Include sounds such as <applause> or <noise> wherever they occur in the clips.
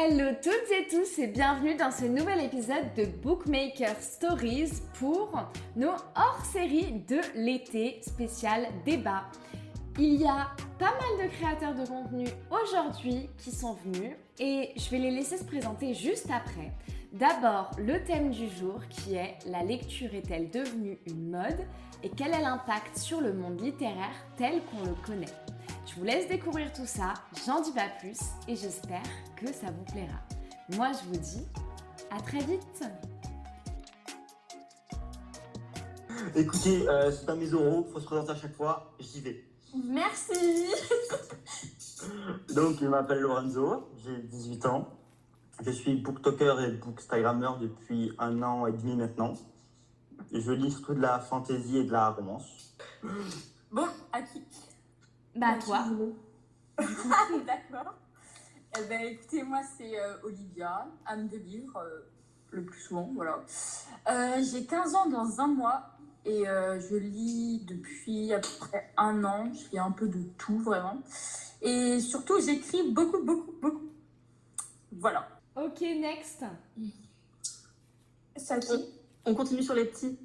Hello toutes et tous et bienvenue dans ce nouvel épisode de Bookmaker Stories pour nos hors-séries de l'été spécial débat. Il y a pas mal de créateurs de contenu aujourd'hui qui sont venus et je vais les laisser se présenter juste après. D'abord, le thème du jour qui est La lecture est-elle devenue une mode et quel est l'impact sur le monde littéraire tel qu'on le connaît? Je vous laisse découvrir tout ça, j'en dis pas plus et j'espère que ça vous plaira. Moi je vous dis à très vite Écoutez, euh, c'est un mes oraux, faut se présenter à chaque fois, j'y vais. Merci. <laughs> Donc, je m'appelle Lorenzo, j'ai 18 ans. Je suis booktoker et bookstagrammer depuis un an et demi maintenant. Je lis surtout de la fantasy et de la romance. Bon, à qui? Bah À toi <laughs> D'accord. Eh ben, écoutez, moi, c'est euh, Olivia, âme de livre, euh, le plus souvent, voilà. Euh, J'ai 15 ans dans un mois et euh, je lis depuis à peu près un an. Je lis un peu de tout, vraiment. Et surtout, j'écris beaucoup, beaucoup, beaucoup. Voilà. Ok, next qui? On continue sur les petits.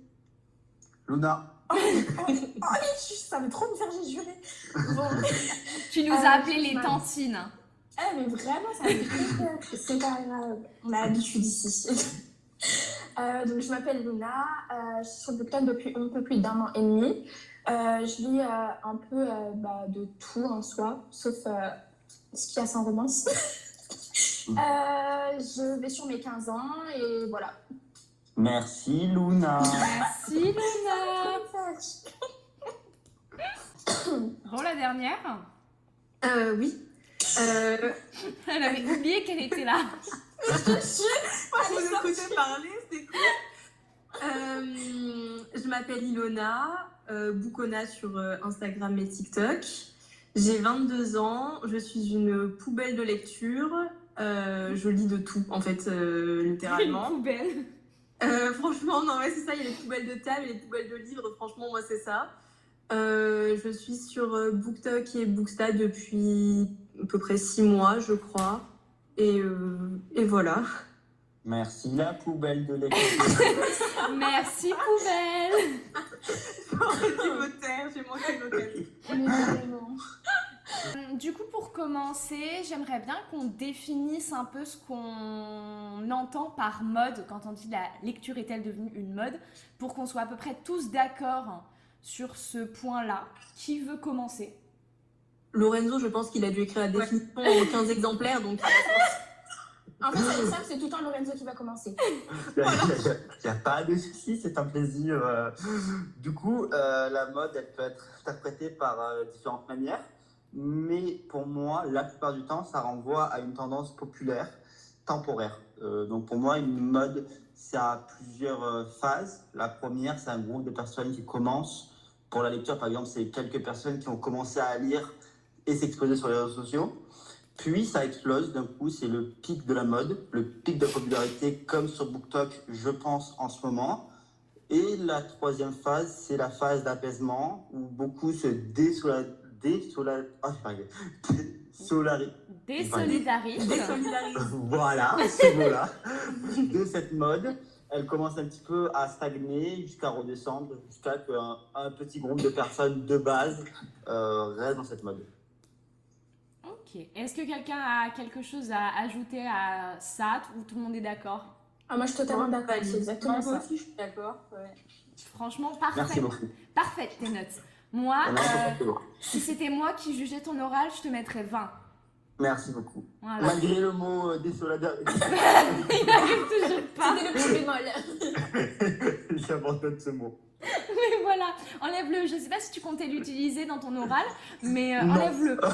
Luna, Oh, allez, ça veut trop me faire j'ai juré. Bon. <laughs> Tu nous Euh, as appelé les tantines. Eh, mais vraiment, ça me. C'est pas grave. On a l'habitude ici. <laughs> Euh, donc, je m'appelle Luna. Euh, je suis sur Booktube depuis un peu plus d'un an et demi. Je lis un peu bah, de tout en soi, sauf ce qu'il y a sans romance. <laughs> Je vais sur mes 15 ans et voilà. Merci Luna. Merci Luna <laughs> Bon, la dernière Euh, oui. Euh, Elle avait oublié qu'elle était là. je vous écoutais parler, c'est cool. Euh, je m'appelle Ilona, euh, Boukona sur euh, Instagram et TikTok. J'ai 22 ans, je suis une poubelle de lecture. Euh, je lis de tout, en fait, euh, littéralement. Une poubelle. Euh, franchement, non, ouais, c'est ça. Il y a les poubelles de table et les poubelles de livres. Franchement, moi, c'est ça. Euh, je suis sur euh, BookTok et Booksta depuis à peu près six mois, je crois. Et, euh, et voilà. Merci la poubelle de lecture. <laughs> Merci poubelle j'ai <laughs> manqué. Vraiment. Du coup, pour commencer, j'aimerais bien qu'on définisse un peu ce qu'on entend par mode quand on dit la lecture est-elle devenue une mode, pour qu'on soit à peu près tous d'accord sur ce point-là. Qui veut commencer? Lorenzo, je pense qu'il a dû écrire la définition en 15 exemplaires, donc En fait, ça, ça, c'est tout le temps Lorenzo qui va commencer. <laughs> Il n'y a, pas de souci, c'est un plaisir. euh. Du coup, euh, la mode, elle peut être interprétée par euh, différentes manières. Mais pour moi, la plupart du temps, ça renvoie à une tendance populaire, temporaire. Euh, donc pour moi, une mode, ça a plusieurs euh, phases. La première, c'est un groupe de personnes qui commencent. Pour la lecture, par exemple, c'est quelques personnes qui ont commencé à lire et s'exposer sur les réseaux sociaux. Puis ça explose d'un coup, c'est le pic de la mode, le pic de la popularité, comme sur BookTok, je pense, en ce moment. Et la troisième phase, c'est la phase d'apaisement, où beaucoup se désola... Ah, Désolidarise. désolidarise. <laughs> Voilà, ce mot-là, de cette mode. Elle commence un petit peu à stagner jusqu'à redescendre, jusqu'à qu'un un petit groupe de personnes de base euh, reste dans cette mode. Ok. Est-ce que quelqu'un a quelque chose à ajouter à ça? Ou tout le monde est d'accord? Ah, moi, je suis totalement d'accord. C'est exactement Moi ça. aussi, je suis d'accord. ouais. Franchement, Merci parfait. beaucoup. Parfait tes notes. Moi, Ah euh, si c'était moi qui jugeais ton oral, je te mettrais 20. Merci beaucoup. Voilà. Malgré le mot euh, désolidaire, <laughs> Il n'arrive toujours pas. C'était le petit bémol. <laughs> j'abandonne ce mot. Mais voilà, enlève-le. Je sais pas si tu comptais l'utiliser dans ton oral, mais euh, enlève-le. <laughs>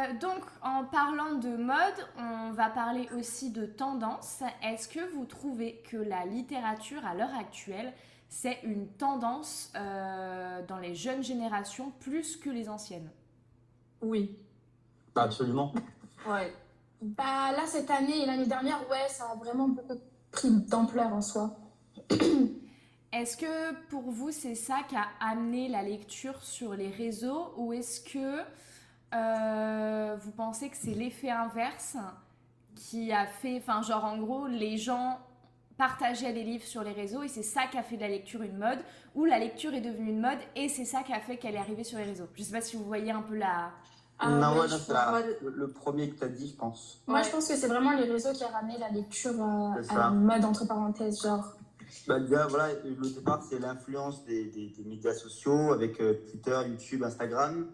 Euh, Donc, en parlant de mode, on va parler aussi de tendance. Est-ce que vous trouvez que la littérature à l'heure actuelle, c'est une tendance euh, dans les jeunes générations plus que les anciennes Oui. Absolument. <laughs> Ouais. Bah là, cette année et l'année dernière, ouais, ça a vraiment beaucoup pris d'ampleur en soi. <coughs> Est-ce que pour vous, c'est ça qui a amené la lecture sur les réseaux ou est-ce que euh, vous pensez que c'est l'effet inverse qui a fait, enfin genre en gros, les gens partageaient des livres sur les réseaux et c'est ça qui a fait de la lecture une mode, ou la lecture est devenue une mode et c'est ça qui a fait qu'elle est arrivée sur les réseaux. Je sais pas si vous voyez un peu la... Ah, non, je non, la- moi, le, le premier que tu as dit, je pense. Moi, Ouais. je pense que c'est vraiment les réseaux qui a ramené la lecture euh, à la mode, entre parenthèses, genre. Bah, déjà, voilà, le départ, c'est l'influence des, des- des médias sociaux avec euh, Twitter, YouTube, Instagram.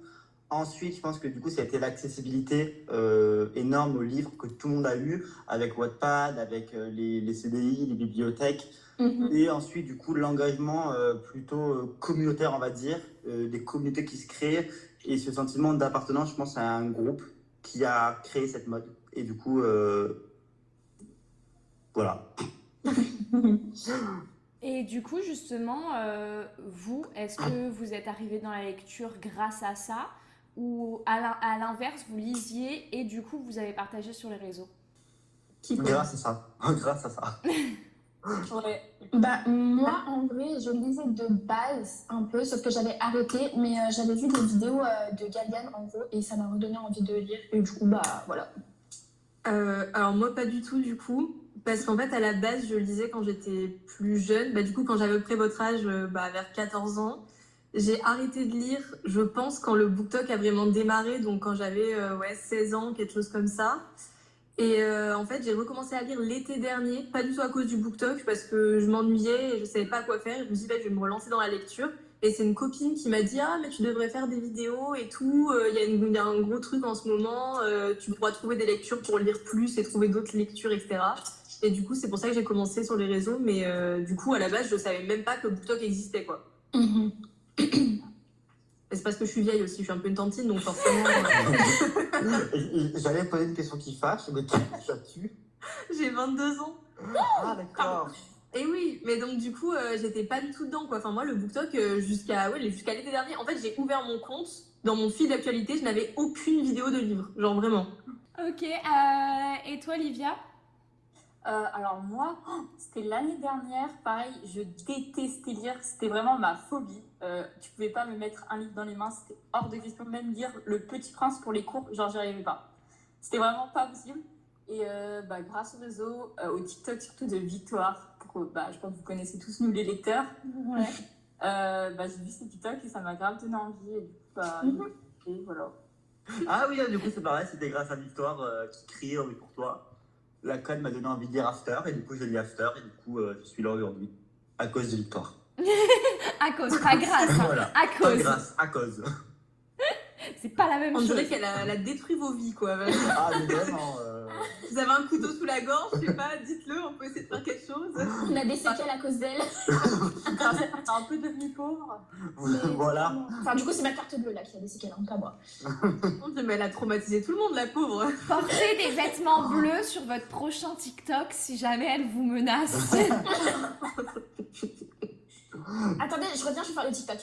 Ensuite, je pense que du coup, ça a été l'accessibilité euh, énorme aux livres que tout le monde a eu avec Wattpad, avec euh, les, les CDI, les bibliothèques. Mhm. Et ensuite, du coup, l'engagement euh, plutôt communautaire, on va dire, des communautés qui se créent. Et ce sentiment d'appartenance, je pense, à un groupe qui a créé cette mode. Et du coup, voilà. <laughs> Et du coup, justement, euh, vous, est-ce que vous êtes arrivé dans la lecture grâce à ça? Ou à l'in- à l'inverse, vous lisiez et du coup, vous avez partagé sur les réseaux Qui Grâce à ça. <laughs> Grâce à ça. <laughs> Ouais. Bah, moi, en vrai, je lisais de base un peu, sauf que j'avais arrêté, mais euh, j'avais vu des vidéos euh, de Galiane, en gros, et ça m'a redonné envie de lire. Et du coup, bah, voilà. Euh, alors moi pas du tout du coup parce qu'en fait à la base je lisais quand j'étais plus jeune bah du coup quand j'avais à peu près votre âge bah, vers 14 ans j'ai arrêté de lire je pense quand le BookTok a vraiment démarré donc quand j'avais euh, ouais 16 ans quelque chose comme ça et euh, en fait j'ai recommencé à lire l'été dernier pas du tout à cause du BookTok parce que je m'ennuyais et je savais pas quoi faire je me suis dit bah, je vais me relancer dans la lecture et c'est une copine qui m'a dit ah mais tu devrais faire des vidéos et tout. Euh, Il y, a un gros truc en ce moment. tu pourras trouver des lectures pour lire plus et trouver d'autres lectures, etc. Et du coup c'est pour ça que j'ai commencé sur les réseaux. Mais du coup à la base je savais même pas que BookTok existait quoi. Mhm. Et c'est parce que je suis vieille aussi. Je suis un peu une tantine donc forcément euh, <laughs> J'allais poser une question qui fâche, mais as-tu <laughs> j'ai 22 ans. Ah, d'accord. Et oui, mais donc du coup, euh, j'étais pas du tout dedans quoi. Enfin moi le BookTok euh, jusqu'à ouais, jusqu'à l'été dernier, en fait, j'ai ouvert mon compte dans mon fil d'actualité, je n'avais aucune vidéo de livre, genre vraiment. Ok, euh, et toi, Livia? Euh, alors moi, oh, c'était l'année dernière, pareil, je détestais lire, c'était vraiment ma phobie. Euh, tu pouvais pas me mettre un livre dans les mains, c'était hors de question. Même lire Le Petit Prince pour les cours, genre j'y arrivais pas. C'était vraiment pas possible. Et euh, bah, grâce au réseau, euh, au TikTok surtout de Victoire, pour, bah, je pense que vous connaissez tous nous les lecteurs, Ouais. <laughs> euh, bah, j'ai vu ces TikTok et ça m'a grave donné envie. Et, du coup, bah, Mhm. et voilà. Ah oui, du coup, c'est pareil, c'était grâce à Victoire euh, qui criait envie pour toi. La code m'a donné envie de lire After, et du coup, j'ai lu After, et du coup, euh, je suis là aujourd'hui. À cause de Victoire. À cause, pas grâce. hein. voilà. À Pas cause. grâce, à cause. <laughs> C'est pas la même On chose. dirait qu'elle a, détruit vos vies quoi. Ah, mais vraiment. euh, Vous avez un couteau sous la gorge, je sais pas, dites-le, on peut essayer de faire quelque chose. On a des séquelles à cause d'elle. Enfin, c'est un peu devenu pauvre. voilà. Enfin, du coup, c'est ma carte bleue là qui a des séquelles, en tout cas moi. <laughs> Mais elle a traumatisé tout le monde, la pauvre. Portez des vêtements bleus sur votre prochain TikTok si jamais elle vous menace. <laughs> <gasps> Attendez, je reviens, je vais faire le TikTok.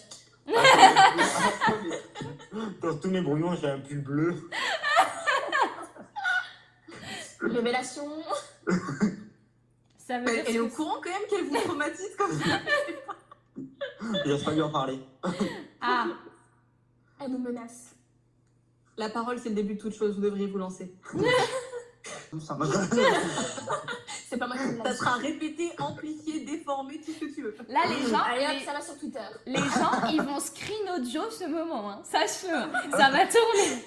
<laughs> Dans tous mes brouillons, j'ai un pull bleu. <laughs> Révélation. Ça veut Elle, dire elle est au courant quand même qu'elle vous traumatise comme ça. <laughs> J'ose pas lui en parler. Ah, Elle nous menace. La parole, c'est le début de toute chose, vous devriez vous lancer. Ça m'a- C'est pas moi qui Ça sera répété, amplifié, déformé, tout ce que tu veux. là les gens, Allez hop, les, ça va sur Twitter. les gens, ils vont screen audio ce moment, hein. sache-le. Ça va tourner.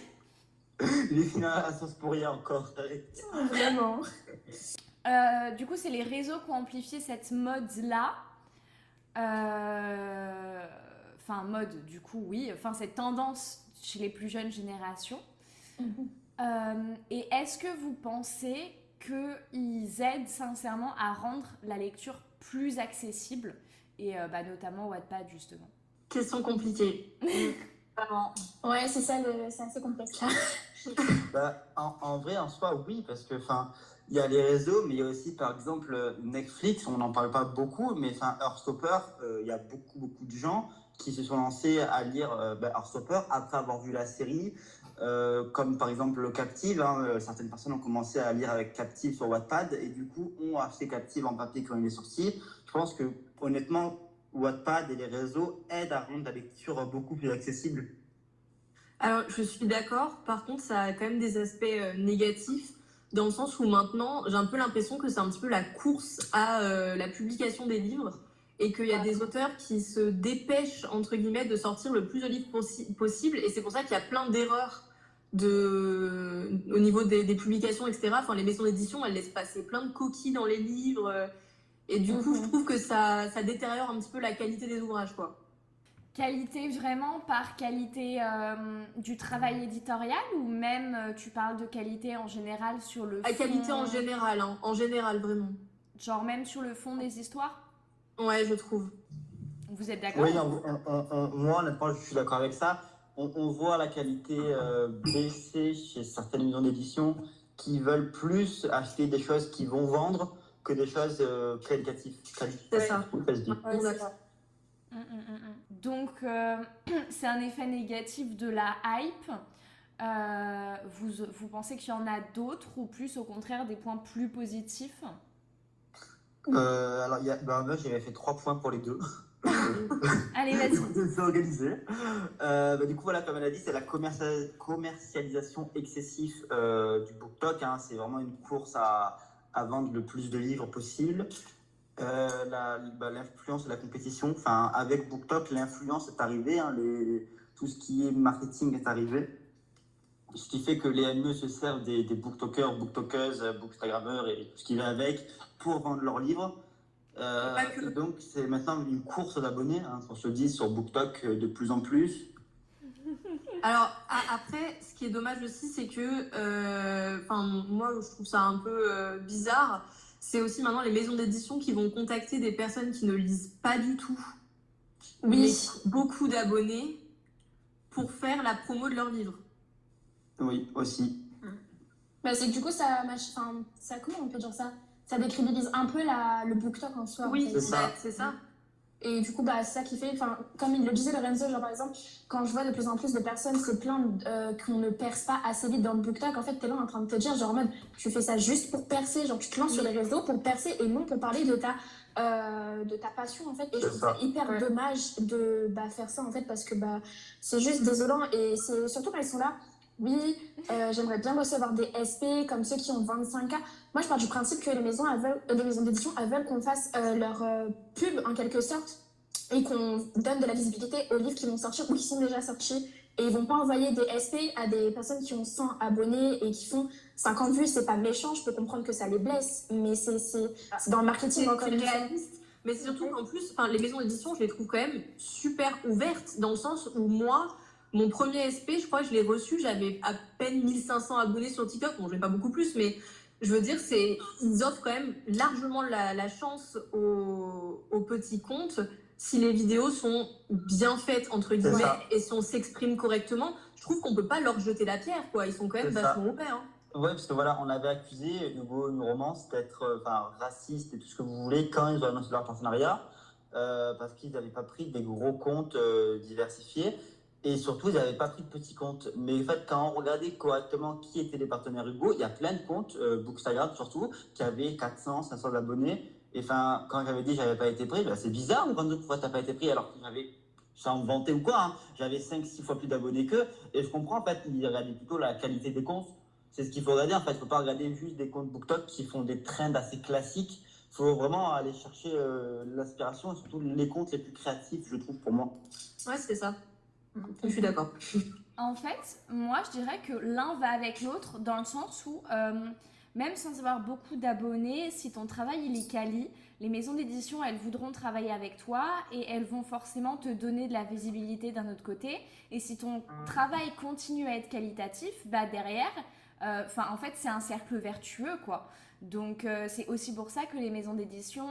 Est fini à la sauce pour rien encore. arrête. Vraiment. Euh, du coup, c'est les réseaux qui ont amplifié cette mode-là. Euh, Enfin, mode, du coup, oui. Enfin, cette tendance chez les plus jeunes générations. Euh, et est-ce que vous pensez qu'ils aident sincèrement à rendre la lecture plus accessible Et euh, bah, notamment Wattpad, justement. Question compliquée. <laughs> Vraiment. Ouais, c'est ça, le- c'est assez complexe là. <laughs> Bah, en, en vrai, en soi, oui, parce que enfin, il y a les réseaux, mais il y a aussi, par exemple, Netflix. On n'en parle pas beaucoup, mais enfin, Heartstopper, euh, il y a beaucoup, beaucoup de gens qui se sont lancés à lire euh, bah, Heartstopper après avoir vu la série, euh, comme par exemple le Captive. hein, euh, certaines personnes ont commencé à lire avec Captive sur Wattpad et du coup ont acheté Captive en papier quand il est sorti. Je pense que honnêtement, Wattpad et les réseaux aident à rendre la lecture beaucoup plus accessible. Alors, je suis d'accord. Par contre, ça a quand même des aspects euh, négatifs. dans le sens où maintenant, j'ai un peu l'impression que c'est un petit peu la course à la publication des livres et qu'il y a des auteurs qui se dépêchent, entre guillemets, de sortir le plus de livres possi possible. Et c'est pour ça qu'il y a plein d'erreurs de... au niveau des, des, publications, etc. Enfin, les maisons d'édition, elles laissent passer plein de coquilles dans les livres. Et du coup, je Mhm. trouve que ça, ça détériore un petit peu la qualité des ouvrages, quoi. Qualité vraiment par qualité euh, du travail éditorial ou même euh, tu parles de qualité en général sur le La fond, qualité en général, hein, en général, vraiment. Genre même sur le fond des histoires? Ouais, je trouve. Vous êtes d'accord Oui, on- on- on- moi, honnêtement, je suis d'accord avec ça. On, on voit la qualité euh, baisser chez certaines maisons d'édition qui veulent plus acheter des choses qui vont vendre que des choses euh, qualitatives. C'est ça. Mm, mm, mm. Donc euh, <clears throat> c'est un effet négatif de la hype. Euh, vous, vous pensez qu'il y en a d'autres ou plus au contraire des points plus positifs? Euh, alors, il y a, ben, moi, j'avais fait trois points pour les deux. <laughs> Allez, vas-y. <laughs> C'est organisé. Euh, bah, du coup, voilà, comme elle a dit, c'est la commercia- commercialisation excessive euh, du BookTok. hein. C'est vraiment une course à, à vendre le plus de livres possible. Euh, bah, L'influence de la compétition. Enfin, avec BookTok, l'influence est arrivée. hein. Les- tout ce qui est marketing est arrivé. Ce qui fait que les ME se servent des, des booktokers, booktokeuses, bookstagrammeurs et tout ce qui va avec pour vendre leurs livres. Euh, et donc, c'est maintenant une course d'abonnés, hein, on se dit sur BookTok euh, de plus en plus. <laughs> Alors, a- après, ce qui est dommage aussi, c'est que, euh, enfin, moi, je trouve ça un peu euh, bizarre. C'est aussi maintenant les maisons d'édition qui vont contacter des personnes qui ne lisent pas du tout, mais Oui. ont beaucoup d'abonnés, pour faire la promo de leurs livres. Oui, aussi. Bah, c'est que du coup, ça, mach- enfin, ça, comment on peut dire ça Ça décrédibilise un peu la, le BookTok en soi. Oui, c'est ça. c'est ça. Et du coup, bah, c'est ça qui fait, enfin, comme il le disait Lorenzo, genre par exemple, quand je vois de plus en plus de personnes se plaindre euh, qu'on ne perce pas assez vite dans le BookTok, en fait, t'es là en train de te dire, genre en mode, tu fais ça juste pour percer, genre tu te lances sur les réseaux pour percer et non pour parler de ta, euh, de ta passion, en fait. Et je C'est trouve ça. ça hyper Ouais. dommage de bah, faire ça, en fait, parce que bah, c'est juste désolant et c'est surtout quand ils sont là. Oui, euh, j'aimerais bien recevoir des SP comme ceux qui ont 25K. Moi, je pars du principe que les maisons, veulent- euh, les maisons d'édition, veulent qu'on fasse euh, leur pub en quelque sorte et qu'on donne de la visibilité aux livres qui vont sortir ou qui sont déjà sortis. Et ils vont pas envoyer des SP à des personnes qui ont 100 abonnés et qui font 50 vues. C'est pas méchant, je peux comprendre que ça les blesse, mais c'est c'est- c'est dans le marketing encore une fois. réaliste. Mais c'est surtout qu'en plus, les maisons d'édition, je les trouve quand même super ouvertes, dans le sens où moi, mon premier SP, je crois que je l'ai reçu, j'avais à peine 1500 abonnés sur TikTok. Bon, je n'ai pas beaucoup plus, mais je veux dire, c'est ils offrent quand même largement la, la chance aux, aux petits comptes si les vidéos sont bien faites, entre guillemets, et si on s'exprime correctement. Je trouve qu'on peut pas leur jeter la pierre, quoi. Ils sont quand même vachement ouverts. hein. Ouais, parce que voilà, on avait accusé Hugo une romance d'être euh, raciste et tout ce que vous voulez quand ils ont annoncé leur partenariat, euh, parce qu'ils n'avaient pas pris des gros comptes euh, diversifiés et surtout ils n'avaient pas pris de petits comptes. Mais en fait, quand on regardait correctement qui étaient les partenaires Hugo, il y a plein de comptes, euh, Bookstagram surtout, qui avaient 400, 500 abonnés. Et enfin, quand j'avais dit j'avais pas été pris, bah, c'est bizarre, Lorenzo, pourquoi t'as pas été pris alors que j'avais sans me vanter ou quoi, hein, j'avais 5-6 fois plus d'abonnés qu'eux. Et je comprends en fait, ils regardaient plutôt la qualité des comptes. C'est ce qu'il faut regarder en fait. Il faut pas regarder juste des comptes BookTok qui font des trends assez classiques. Il faut vraiment aller chercher euh, l'inspiration et surtout les comptes les plus créatifs, je trouve, pour moi. Ouais, c'est ça. Je suis d'accord. <laughs> En fait, moi je dirais que l'un va avec l'autre dans le sens où, euh, même sans avoir beaucoup d'abonnés, si ton travail il est quali, les maisons d'édition elles voudront travailler avec toi et elles vont forcément te donner de la visibilité d'un autre côté. Et si ton travail continue à être qualitatif, bah derrière, euh, enfin en fait c'est un cercle vertueux quoi. Donc euh, c'est aussi pour ça que les maisons d'édition,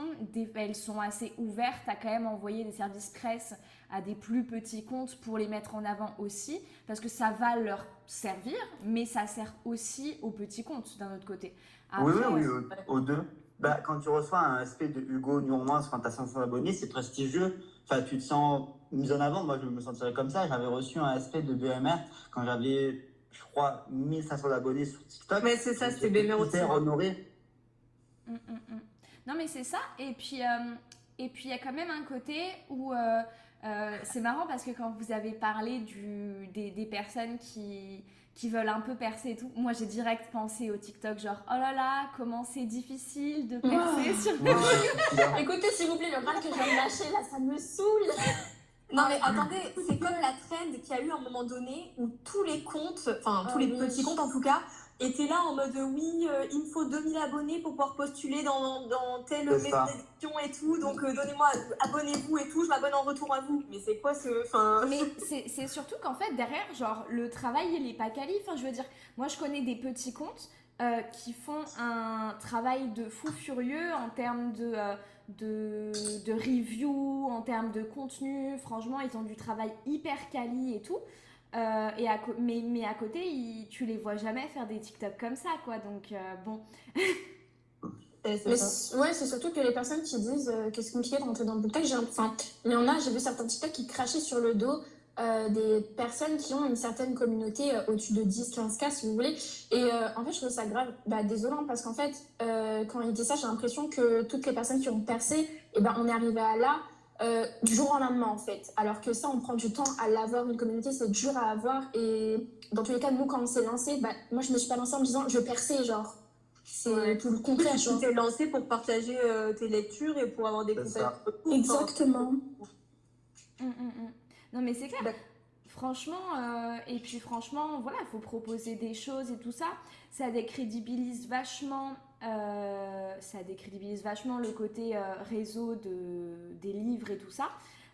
elles sont assez ouvertes à quand même envoyer des services presse à des plus petits comptes pour les mettre en avant aussi, parce que ça va leur servir, mais ça sert aussi aux petits comptes d'un autre côté. oui, oui, Après, oui, aux, deux. Bah, quand tu reçois un SP de Hugo New Romance quand tu as 500 abonnés, c'est prestigieux. Enfin, tu te sens mis en avant. Moi, je me sentirais comme ça. J'avais reçu un SP de BMR quand j'avais, je crois, 1500 abonnés sur TikTok. Mais c'est ça, c'était BMR aussi. hyper honoré. Mm, mm, mm. Non mais c'est ça. Et puis euh, et puis il y a quand même un côté où euh, euh, c'est marrant parce que quand vous avez parlé du, des, des personnes qui qui veulent un peu percer et tout. Moi, j'ai direct pensé au TikTok, genre, oh là là, comment c'est difficile de percer sur <laughs> le Écoutez, s'il vous plaît, le râle que je viens de lâcher, là, ça me saoule. Non mais attendez, c'est comme la trend qu'il y a eu à un moment donné où tous les comptes, enfin tous les Ah oui. petits comptes en tout cas, étaient là en mode oui, euh, il me faut 2000 abonnés pour pouvoir postuler dans, dans telle maison d'édition et tout, donc euh, donnez-moi, abonnez-vous et tout, je m'abonne en retour à vous. Mais c'est quoi ce... Enfin... <laughs> Mais c'est c'est surtout qu'en fait, derrière, genre, le travail, il est pas quali. Enfin, je veux dire, moi, je connais des petits comptes euh, qui font un travail de fou furieux en termes de, euh, de, de review, en termes de contenu. Franchement, ils ont du travail hyper quali et tout. Euh, et à mais, mais à côté, tu les vois jamais faire des TikTok comme ça, quoi. Donc, euh, bon. Eh, Mais ouais, c'est surtout que les personnes qui disent euh, que c'est compliqué de rentrer dans le TikTok, j'ai un- enfin, il y en a, j'ai vu certains TikTok qui crachaient sur le dos euh, des personnes qui ont une certaine communauté euh, au-dessus de 10-15K, si vous voulez. Et euh, en fait, je trouve ça grave, bah, désolant, parce qu'en fait, euh, quand il dit ça, j'ai l'impression que toutes les personnes qui ont percé, et ben, on est arrivé à là euh, du jour au lendemain, en fait. Alors que ça, on prend du temps à l'avoir, une communauté, c'est dur à avoir. Et dans tous les cas, nous, quand on s'est lancé, bah, moi, je me suis pas lancée en me disant, je vais percer, genre. C'est Ouais. tout le contraire, tu t'es lancé pour partager euh, tes lectures et pour avoir des conseils. ça. Exactement. Hum, hum. Non, mais c'est clair. Franchement, euh, et puis franchement, voilà, il faut proposer des choses et tout ça. Ça décrédibilise vachement, euh, ça décrédibilise vachement le côté euh, réseau de, des livres et tout ça.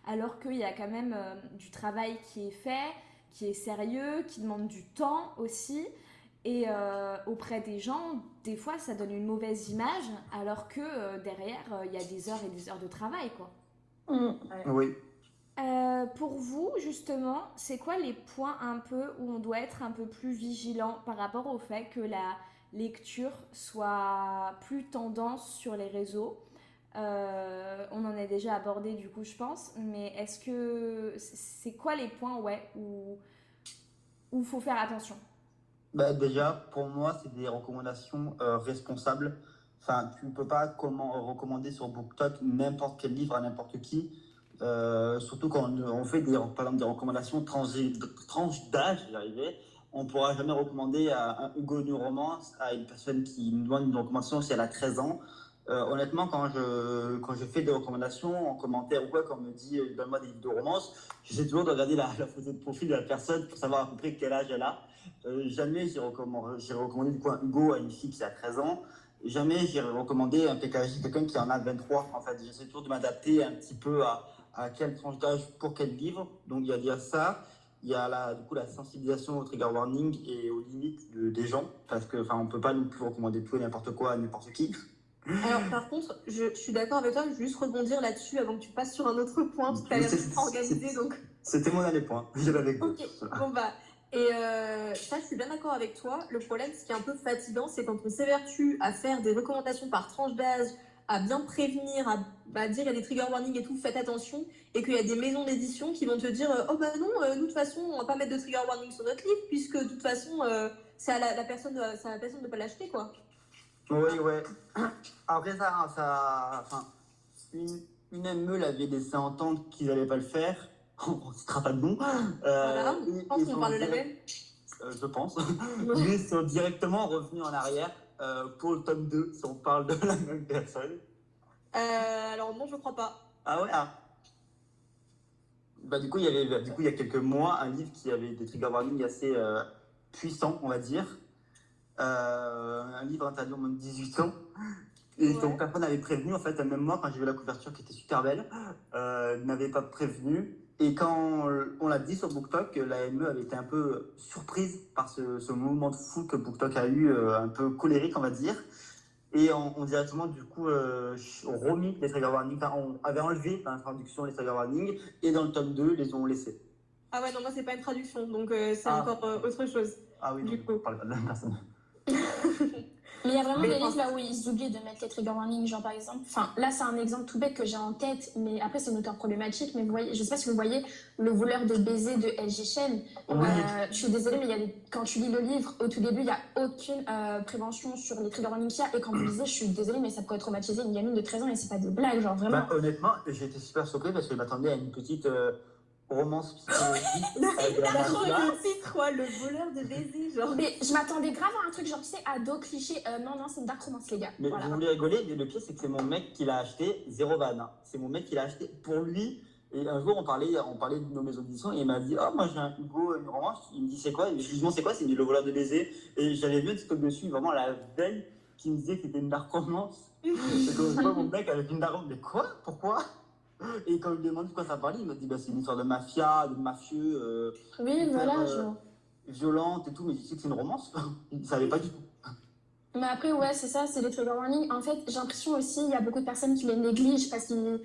Alors qu'il y a quand même euh, du travail qui est fait, qui est sérieux, qui demande du temps aussi. Et euh, auprès des gens, des fois, ça donne une mauvaise image, alors que euh, derrière, euh, il y a des heures et des heures de travail, quoi. Mm. Oui. Euh, pour vous, justement, c'est quoi les points un peu où on doit être un peu plus vigilant par rapport au fait que la lecture soit plus tendance sur les réseaux Euh, On en a déjà abordé du coup, je pense, mais est-ce que c'est quoi les points, ouais, où où faut faire attention? Bah, déjà, pour moi, c'est des recommandations euh, responsables. Enfin, tu ne peux pas comment, recommander sur BookTok n'importe quel livre à n'importe qui. Euh, surtout quand on, fait des, par exemple, des recommandations tranches tranche d'âge, j'y arrivais. On ne pourra jamais recommander à un Hugo New Romance à une personne qui nous demande une recommandation si elle a 13 ans. Euh, honnêtement, quand je, quand je fais des recommandations en commentaire ou quoi, quand on me dit euh, donne-moi des livres de romance, j'essaie toujours de regarder la, la photo de profil de la personne pour savoir à peu près quel âge elle a. Euh, jamais j'ai recommandé, un Hugo à une fille qui a 13 ans. Jamais j'ai recommandé un PKJ à quelqu'un qui en a 23. En fait, j'essaie toujours de m'adapter un petit peu à, à quelle tranche d'âge pour quel livre. Donc il y a ça. Il y a la, du coup la sensibilisation au trigger warning et aux limites de- des gens. Parce que enfin, on peut pas non plus recommander tout et n'importe quoi à n'importe qui. Alors, par contre, je, je suis d'accord avec toi, je vais juste rebondir là-dessus avant que tu passes sur un autre point, parce que tu as l'air organisé, donc. C'était mon dernier point. Je l'avais. Ok, bon bah. Et euh, ça, je suis bien d'accord avec toi. Le problème, ce qui est un peu fatigant, c'est quand on s'évertue à faire des recommandations par tranche d'âge, à bien prévenir, à bah, dire il y a des trigger warnings et tout, faites attention, et qu'il y a des maisons d'édition qui vont te dire euh, oh bah non, euh, nous de toute façon, on va pas mettre de trigger warning sur notre livre, puisque de toute façon, euh, c'est à la, la personne, de- c'est à la personne de pas l'acheter quoi. Oui, ouais. Après ça, ça enfin, une, une ME l'avait laissé entendre qu'ils n'allaient pas le faire. <laughs> On citera pas de nom. Euh, Voilà, et- je pense qu'on parle de la même. euh, je pense. <laughs> Ils sont directement revenus en arrière euh, pour le tome 2, si on parle de <laughs> la même personne. Euh, alors non, je crois pas. Ah ouais ah. Bah, du coup, il y avait, du coup, il y a quelques mois, un livre qui avait des trigger warnings assez euh, puissants, on va dire. Un livre interdit au moins de 18 ans. Et Ouais. donc, personne n'avait prévenu. En fait, même moi, quand j'ai vu la couverture qui était super belle, n'avait pas prévenu. Et quand on l'a dit sur BookTok, la ME avait été un peu surprise par ce, ce mouvement de foule que BookTok a eu, euh, un peu colérique, on va dire. Et on, on directement, du coup, euh, on remis les trigger warnings. Enfin, on avait enlevé dans l'introduction les trigger warnings. Et dans le tome 2, les ont laissés. Ah ouais, non, moi c'est pas une traduction, donc euh, c'est Ah. encore euh, autre chose. Ah oui, Du non, coup. on parle pas de la même personne. <laughs> Mais il y a vraiment des livres là où ils oublient de mettre les trigger warnings, genre par exemple. Enfin, là c'est un exemple tout bête que j'ai en tête, mais après c'est une auteur problématique. Mais vous voyez, je sais pas si vous voyez le voleur de baisers de LG Chen. Oui. Euh, je suis désolée, mais il y a des- quand tu lis le livre, au tout début, il n'y a aucune euh, prévention sur les trigger warnings qu'il y a. Et quand vous lisez, je suis désolée, mais ça pourrait traumatiser une gamine de 13 ans et c'est pas des blagues, genre vraiment. Bah, honnêtement, j'ai été super surpris parce que je m'attendais à une petite. euh, romance psychologique. avec la le titre, quoi, le voleur de baiser, genre. Mais je m'attendais grave à un truc genre, tu sais, ado, cliché. Euh, non, non, c'est une dark romance, les gars. Mais Voilà. vous voulez rigoler, mais le pire c'est que c'est mon mec qui l'a acheté, zéro van. hein. C'est mon mec qui l'a acheté pour lui. Et un jour on parlait, on parlait de nos maisons d'édition et il m'a dit Oh, moi j'ai un Hugo, une romance. Il me dit C'est quoi? Je lui dis Non, c'est quoi? C'est le voleur de baiser. Et j'avais vu un TikTok dessus, vraiment la veille, qui me disait que c'était une dark romance. <laughs> et quand je vois mon mec avec une dark romance, mais quoi? Pourquoi? Et quand je lui demande de quoi ça parlait, il m'a dit bah, C'est une histoire de mafia, de mafieux, euh, Oui, voilà, euh, genre. violente et tout. Mais je sais que c'est une romance. <laughs> il ne savait pas du tout. Mais après, ouais, c'est ça, c'est les trigger warnings. En fait, j'ai l'impression aussi, il y a beaucoup de personnes qui les négligent parce qu'ils.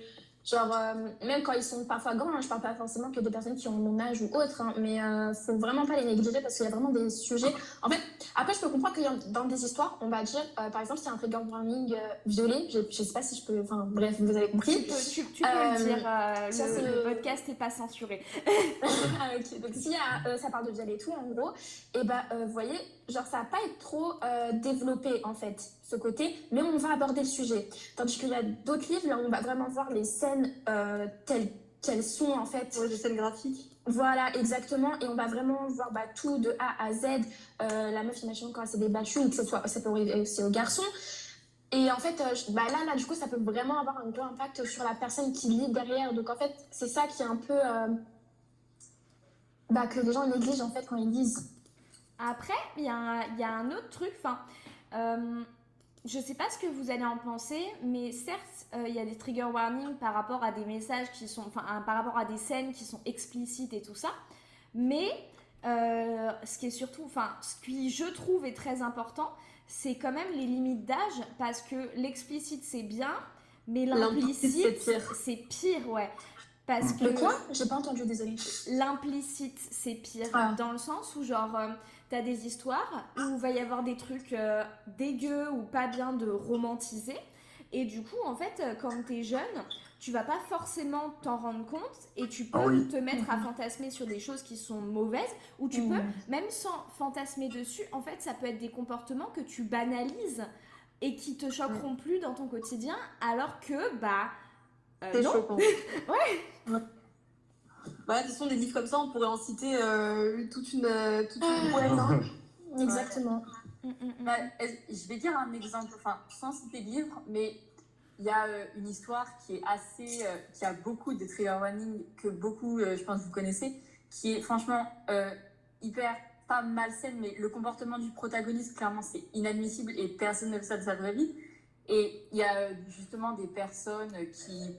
Genre, euh, même quand ils sont parfois grands, hein, je parle pas forcément que des personnes qui ont mon âge ou autre, hein, mais euh, faut vraiment pas les négliger parce qu'il y a vraiment des sujets. En fait, après, je peux comprendre que dans des histoires, on va dire, euh, par exemple, s'il y a un trigger warning euh, violet, je, je sais pas si je peux. Enfin, bref, vous avez Tu compris. peux, tu, tu peux Euh, le dire, le, le le- podcast n'est pas censuré. <laughs> Ah, ok. Donc, s'il y a, euh, ça parle de violet et tout, en gros, et ben, euh, vous voyez, genre, ça va pas être trop euh, développé, en fait, ce côté, mais on va aborder le sujet. Tandis qu'il y a d'autres livres, là, on va vraiment voir les scènes euh, telles qu'elles sont, en fait. Ouais, des scènes graphiques. Voilà, exactement. Et on va vraiment voir bah, tout de A à Z. Euh, la meuf, imaginons quand elle s'est débattue, ou que ce soit, ça peut arriver aussi aux garçons. Et en fait, bah là, là, du coup, ça peut vraiment avoir un gros impact sur la personne qui lit derrière. Donc, en fait, c'est ça qui est un peu. bah, que les gens négligent, en fait, quand ils lisent. Après, il y, a un- il y a un autre truc. Enfin, euh, je sais pas ce que vous allez en penser, mais certes, euh, il y a des trigger warnings par rapport à des messages qui sont, enfin, par rapport à des scènes qui sont explicites et tout ça. Mais euh, ce qui est surtout, enfin, ce qui je trouve est très important, c'est quand même les limites d'âge, parce que l'explicite c'est bien, mais L'implicite, c'est pire. ouais. Parce que Le quoi? J'ai pas entendu, désolée. l'implicite c'est pire Ah. dans le sens où genre euh, t'as des histoires où il va y avoir des trucs euh, dégueux ou pas bien de romantiser et du coup en fait euh, quand t'es jeune tu vas pas forcément t'en rendre compte et tu peux Ah oui. te mettre à fantasmer sur des choses qui sont mauvaises ou tu Mhm. peux même sans fantasmer dessus en fait ça peut être des comportements que tu banalises et qui te choqueront plus dans ton quotidien alors que bah euh, non. choquant. <laughs> ouais. De toute façon, des livres comme ça, on pourrait en citer euh, toute une. euh, toute une boîte, hein. <laughs> Exactement. Bah, je vais dire un exemple, enfin, sans citer de livre, mais il y a euh, une histoire qui est assez. euh, qui a beaucoup de trigger warning que beaucoup, euh, je pense, vous connaissez, qui est franchement euh, hyper. pas malsaine, mais le comportement du protagoniste, clairement, c'est inadmissible et personne ne fait ça de sa vraie vie. Et il y a euh, justement des personnes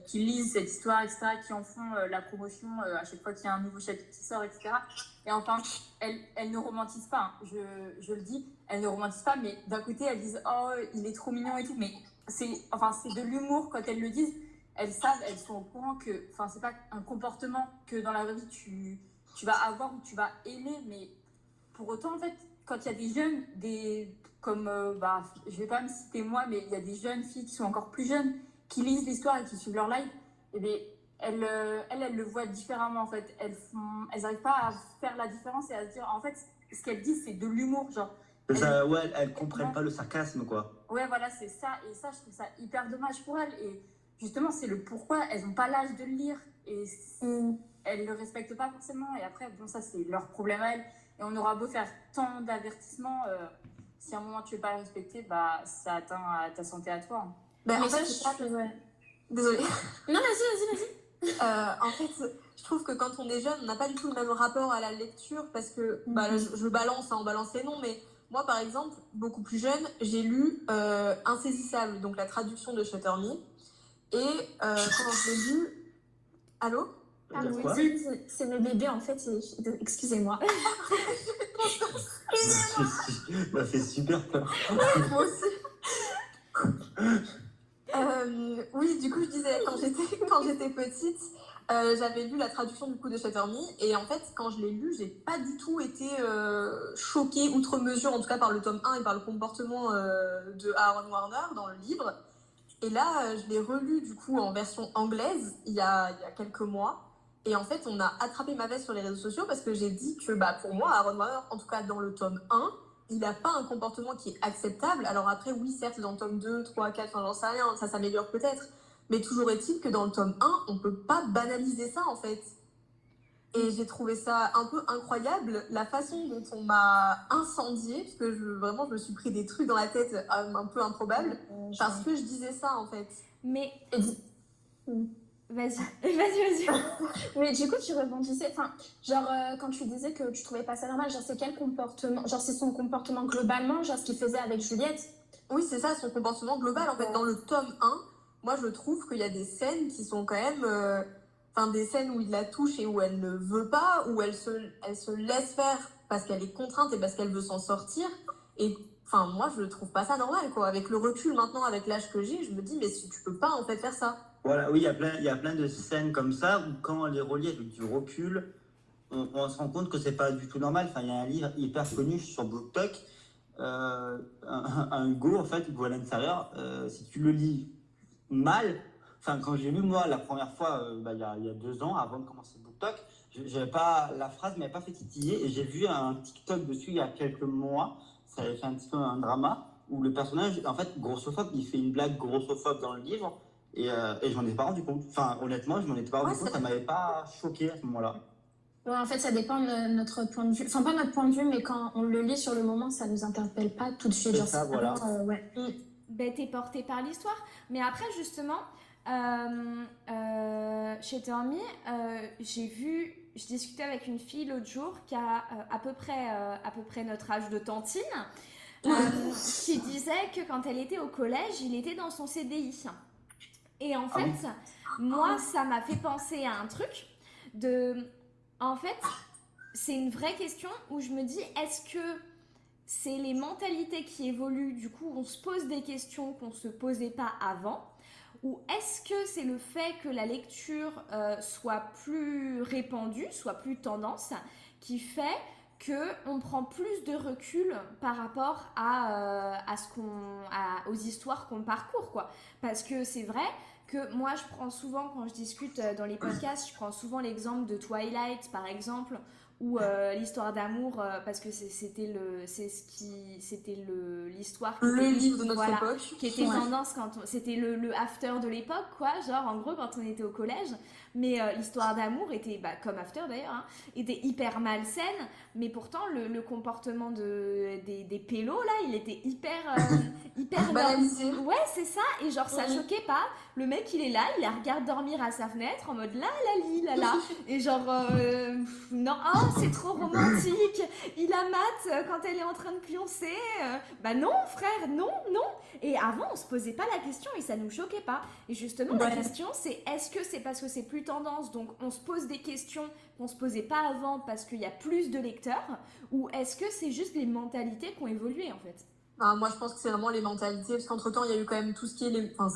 qui, lisent cette histoire, etc., qui en font euh, la promotion euh, à chaque fois qu'il y a un nouveau chapitre qui sort, etc. Et enfin, elles, elles ne romantisent pas, hein. je, je le dis, elles ne romantisent pas, mais d'un côté, elles disent Oh, il est trop mignon et tout, mais c'est enfin, de l'humour quand elles le disent. Elles savent, elles sont au courant que enfin, c'est pas un comportement que dans la vraie vie tu, tu vas avoir ou tu vas aimer, mais pour autant, en fait, quand il y a des jeunes, des, comme, euh, bah, je vais pas me citer moi, mais il y a des jeunes filles qui sont encore plus jeunes, qui lisent l'histoire et qui suivent leur live, et bien, elles, euh, elles, elles le voient différemment, en fait. Elles font, elles n'arrivent pas à faire la différence et à se dire, en fait, ce qu'elles disent, c'est de l'humour, genre. Ça, ouais, elles comprennent pas le sarcasme, quoi. Ouais, voilà, c'est ça. Et ça, je trouve ça hyper dommage pour elles. Et justement, c'est le pourquoi elles n'ont pas l'âge de le lire. Et Mm. elles le respectent pas forcément. Et après, bon, ça, c'est leur problème à elles. Et on aura beau faire tant d'avertissements, euh, si à un moment tu veux pas le respecter, bah, ça atteint à ta santé à toi. hein. Bah, Mais en ça, fait, je je- ouais. Désolée. <laughs> Non, vas-y, vas-y, vas-y. Euh, en fait, je trouve que quand on est jeune, on n'a pas du tout le même rapport à la lecture parce que bah, là, je, je balance, hein, on balance les noms, mais moi, par exemple, beaucoup plus jeune, j'ai lu euh, Insaisissable, donc la traduction de Shutter Me. Et euh, <laughs> quand je l'ai lu. Allô? Ah, oui, c'est- mes bébés, en fait. c'est- Excusez-moi. <laughs> <laughs> Ça fait super peur. <laughs> Moi aussi. Euh, oui, du coup, je disais, <laughs> quand j'étais, petite, euh, j'avais lu la traduction du coup de Shutter Me, et en fait, quand je l'ai lu, j'ai pas du tout été euh, choquée outre mesure, en tout cas par le tome 1 et par le comportement de Aaron Warner dans le livre. Et là, je l'ai relu du coup en version anglaise il y a, il y a quelques mois. Et en fait, on a attrapé ma veste sur les réseaux sociaux parce que j'ai dit que bah, pour moi, Aaron Warner, en tout cas dans le tome 1, il n'a pas un comportement qui est acceptable. Alors après, oui, certes, dans le tome 2, 3, 4, enfin, j'en sais rien, ça s'améliore peut-être. Mais toujours est-il que dans le tome 1, on peut pas banaliser ça, en fait. Et j'ai trouvé ça un peu incroyable, la façon dont on m'a incendié, parce que je, vraiment, je me suis pris des trucs dans la tête euh, un peu improbables, parce que je disais ça, en fait. Mais. Et du- Vas-y, <laughs> vas-y, vas-y. Mais du coup, tu rebondissais, enfin, genre, euh, quand tu disais que tu trouvais pas ça normal, genre, c'est quel comportement, genre, c'est son comportement globalement, genre, ce qu'il faisait avec Juliette? Oui, c'est ça, son comportement global. En fait, dans le tome 1, moi, je trouve qu'il y a des scènes qui sont quand même. euh, Enfin, des scènes où il la touche et où elle ne veut pas, où elle se, elle se laisse faire parce qu'elle est contrainte et parce qu'elle veut s'en sortir. Et enfin, moi, je trouve pas ça normal, quoi. Avec le recul maintenant, avec l'âge que j'ai, je me dis, mais si tu peux pas, en fait, faire ça. Voilà, oui, il y a plein, y a plein de scènes comme ça où quand les relie avec du recul, on, se rend compte que c'est pas du tout normal. Enfin, il y a un livre hyper connu sur BookTok, euh, un, un Hugo, en fait, Hugo l'intérieur. euh, si tu le lis mal, enfin, quand j'ai lu moi la première fois, euh, bah, il y, a, y a deux ans, avant de commencer BookTok, pas la phrase m'avait pas fait titiller et j'ai vu un TikTok dessus il y a quelques mois. Ça avait fait un petit peu un drama où le personnage, en fait, grossophobe, il fait une blague grossophobe dans le livre. Et, euh, et je m'en ai pas rendu compte. Enfin, honnêtement, je m'en étais pas rendu Ouais, compte. ça- Ça m'avait pas choqué à ce moment-là. Ouais, en fait, ça dépend de notre point de vue. Enfin, pas notre point de vue, mais quand on le lit sur le moment, ça nous interpelle pas tout de suite. C'est Genre, ça, voilà. euh, ouais. ben, t'es porté par l'histoire. Mais après, justement, euh, euh, chez Tommy, euh, j'ai vu, je discutais avec une fille l'autre jour qui a euh, à, peu près, euh, à peu près notre âge de tantine, euh, qui disait que quand elle était au collège, il était dans son CDI. Et en Ah fait, oui. moi, ça m'a fait penser à un truc de... En fait, c'est une vraie question où je me dis, est-ce que c'est les mentalités qui évoluent, du coup on se pose des questions qu'on ne se posait pas avant Ou est-ce que c'est le fait que la lecture euh, soit plus répandue, soit plus tendance, qui fait que on prend plus de recul par rapport à, euh, à ce qu'on, aux histoires qu'on parcourt, quoi. Parce que c'est vrai que moi, je prends souvent, quand je discute euh, dans les podcasts, je prends souvent l'exemple de Twilight, par exemple, ou euh, l'histoire d'amour, euh, parce que c'était le, c'est ce qui, c'était le, l'histoire. qui Le était- livre de notre voilà, époque. qui était Ouais. tendance quand c'était le, le after de l'époque quoi genre en gros quand on était au collège mais euh, l'histoire d'amour était bah, comme after d'ailleurs hein, était hyper malsaine mais pourtant le, le comportement de des, des pélos là il était hyper euh, <laughs> hyper Banalisé. Ouais, c'est ça. Et genre, ça Oui. choquait pas. Le mec, il est là, il la regarde dormir à sa fenêtre en mode là, là, li, là, là. <laughs> Et genre, euh, non, oh, c'est trop romantique. Il la mate quand elle est en train de pioncer. Bah non, frère, non, non. Et avant, on se posait pas la question et ça nous choquait pas. Et justement, la question, c'est est-ce que c'est parce que c'est plus tendance, donc on se pose des questions qu'on se posait pas avant parce qu'il y a plus de lecteurs, ou est-ce que c'est juste les mentalités qui ont évolué en fait? Ah, moi, je pense que c'est vraiment les mentalités, parce qu'entre-temps, il y a eu quand même tout ce qui est... Les... Enfin,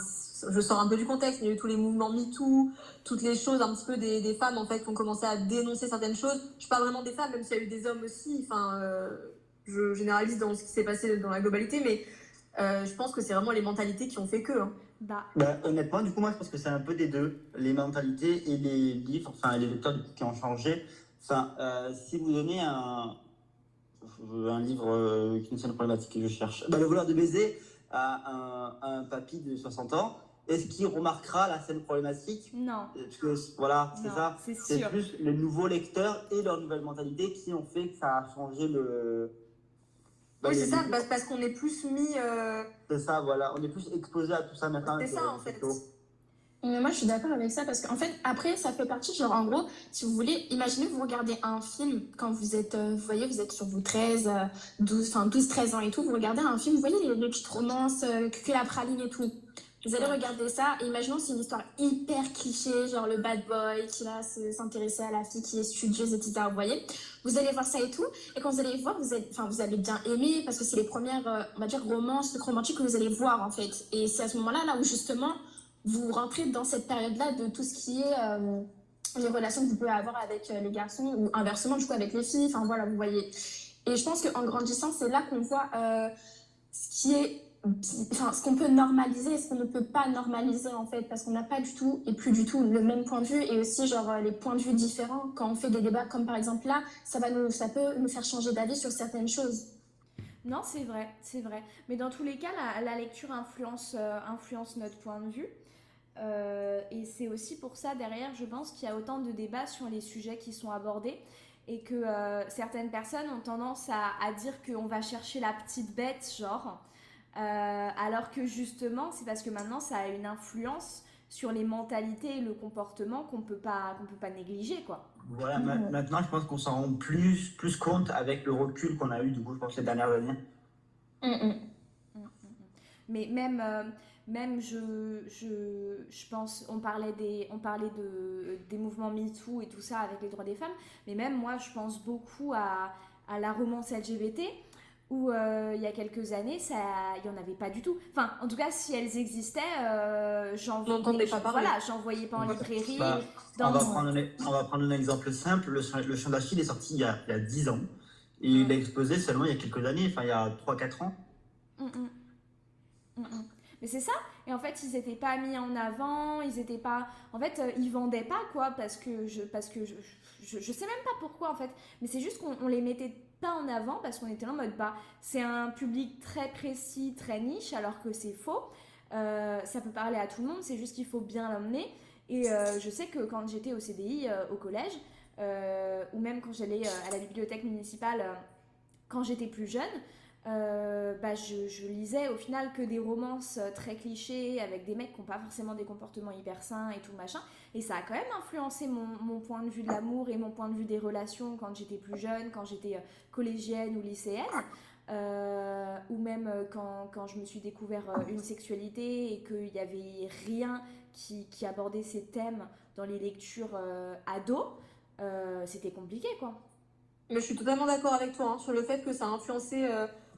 je sors un peu du contexte, il y a eu tous les mouvements MeToo, toutes les choses un petit peu des, des femmes, en fait, qui ont commencé à dénoncer certaines choses. Je parle vraiment des femmes, même s'il y a eu des hommes aussi. Enfin, euh, je généralise dans ce qui s'est passé dans la globalité, mais euh, je pense que c'est vraiment les mentalités qui ont fait que. hein. Bah, Bah, honnêtement, du coup, moi, je pense que c'est un peu des deux, les mentalités et les livres, enfin, les lecteurs du coup, qui ont changé. Enfin, euh, si vous donnez un, un livre euh, qui est une seule problématique que je cherche, bah, Le voleur de baiser à un, à un papy de 60 ans, est-ce qu'il remarquera la scène problématique? Non. Parce que, voilà, c'est ça. c'est plus les nouveaux lecteurs et leur nouvelle mentalité qui ont fait que ça a changé le. Bah, oui, c'est ça, parce, parce qu'on est plus mis... euh, C'est ça, voilà. On est plus exposé à tout ça maintenant. C'est ça, en fait. Mais moi, je suis d'accord avec ça parce qu'en fait, après, ça fait partie, genre, en gros, si vous voulez, imaginez, vous regardez un film quand vous êtes, euh, vous voyez, vous êtes sur vos 13, euh, 12, enfin 12, 13 ans et tout, vous regardez un film, vous voyez les, les petites romances, euh, que la praline et tout. Vous allez regarder ça, et imaginons c'est une histoire hyper cliché, genre le bad boy qui va se- s'intéresser à la fille qui est studieuse, etc. Vous voyez Vous allez voir ça et tout, et quand vous allez voir, vous, êtes, vous allez bien aimer parce que c'est les premières, euh, on va dire, romances, romantiques que vous allez voir en fait. Et c'est à ce moment-là, là où justement, vous rentrez dans cette période-là de tout ce qui est euh, les relations que vous pouvez avoir avec euh, les garçons ou inversement du coup avec les filles. Enfin voilà, vous voyez. Et je pense qu'en grandissant, c'est là qu'on voit ce qui est, enfin ce qu'on peut normaliser et ce qu'on ne peut pas normaliser en fait, parce qu'on n'a pas du tout et plus du tout le même point de vue et aussi genre euh, les points de vue différents. Quand on fait des débats comme par exemple là, ça va nous, ça peut nous faire changer d'avis sur certaines choses. Non, c'est vrai, c'est vrai. Mais dans tous les cas, la, lecture influence, euh, influence notre point de vue. et c'est aussi pour ça derrière, je pense qu'il y a autant de débats sur les sujets qui sont abordés et que certaines personnes ont tendance à, à dire qu'on va chercher la petite bête, genre, alors que justement, c'est parce que maintenant ça a une influence sur les mentalités et le comportement qu'on peut pas qu'on peut pas négliger quoi. Voilà, maintenant je pense qu'on s'en rend plus plus compte avec le recul qu'on a eu du coup je pense ces dernières années. Mm, mm. Mm, Mais même euh, même je, je, je, pense on parlait des on parlait de des mouvements MeToo et tout ça avec les droits des femmes, mais même moi je pense beaucoup à, à la romance LGBT où euh, il y a quelques années, ça, il n'y en avait pas du tout. Enfin, en tout cas, si elles existaient, euh, j'en voyais pas, voilà, j'en voyais pas en librairie. Bah, on, va prendre un, on, va prendre un, exemple simple. Le, le chant d'Achille est sorti il y, a, il y, a, 10 ans. Et il a explosé seulement il y a quelques années, enfin il y a 3-4 ans. Mm, mm. Mm, mais c'est ça. Et en fait, ils n'étaient pas mis en avant, ils étaient pas. En fait, euh, ils vendaient pas quoi, parce que je, parce que je, je, je sais même pas pourquoi en fait. Mais c'est juste qu'on les mettait pas en avant parce qu'on était en mode bah c'est un public très précis, très niche, alors que c'est faux. Euh, ça peut parler à tout le monde, c'est juste qu'il faut bien l'emmener. Et euh, je sais que quand j'étais au CDI au collège, ou même quand j'allais à la bibliothèque municipale quand j'étais plus jeune, euh, bah, je, lisais au final que des romances euh, très clichés avec des mecs qui n'ont pas forcément des comportements hyper sains et tout machin. Et ça a quand même influencé mon, point de vue de l'amour et mon point de vue des relations quand j'étais plus jeune, quand j'étais euh, collégienne ou lycéenne. ou même quand, quand, je me suis découvert une sexualité et qu'il n'y avait rien qui, abordait ces thèmes dans les lectures ados, c'était compliqué quoi. Mais je suis totalement d'accord avec toi hein, sur le fait que ça a influencé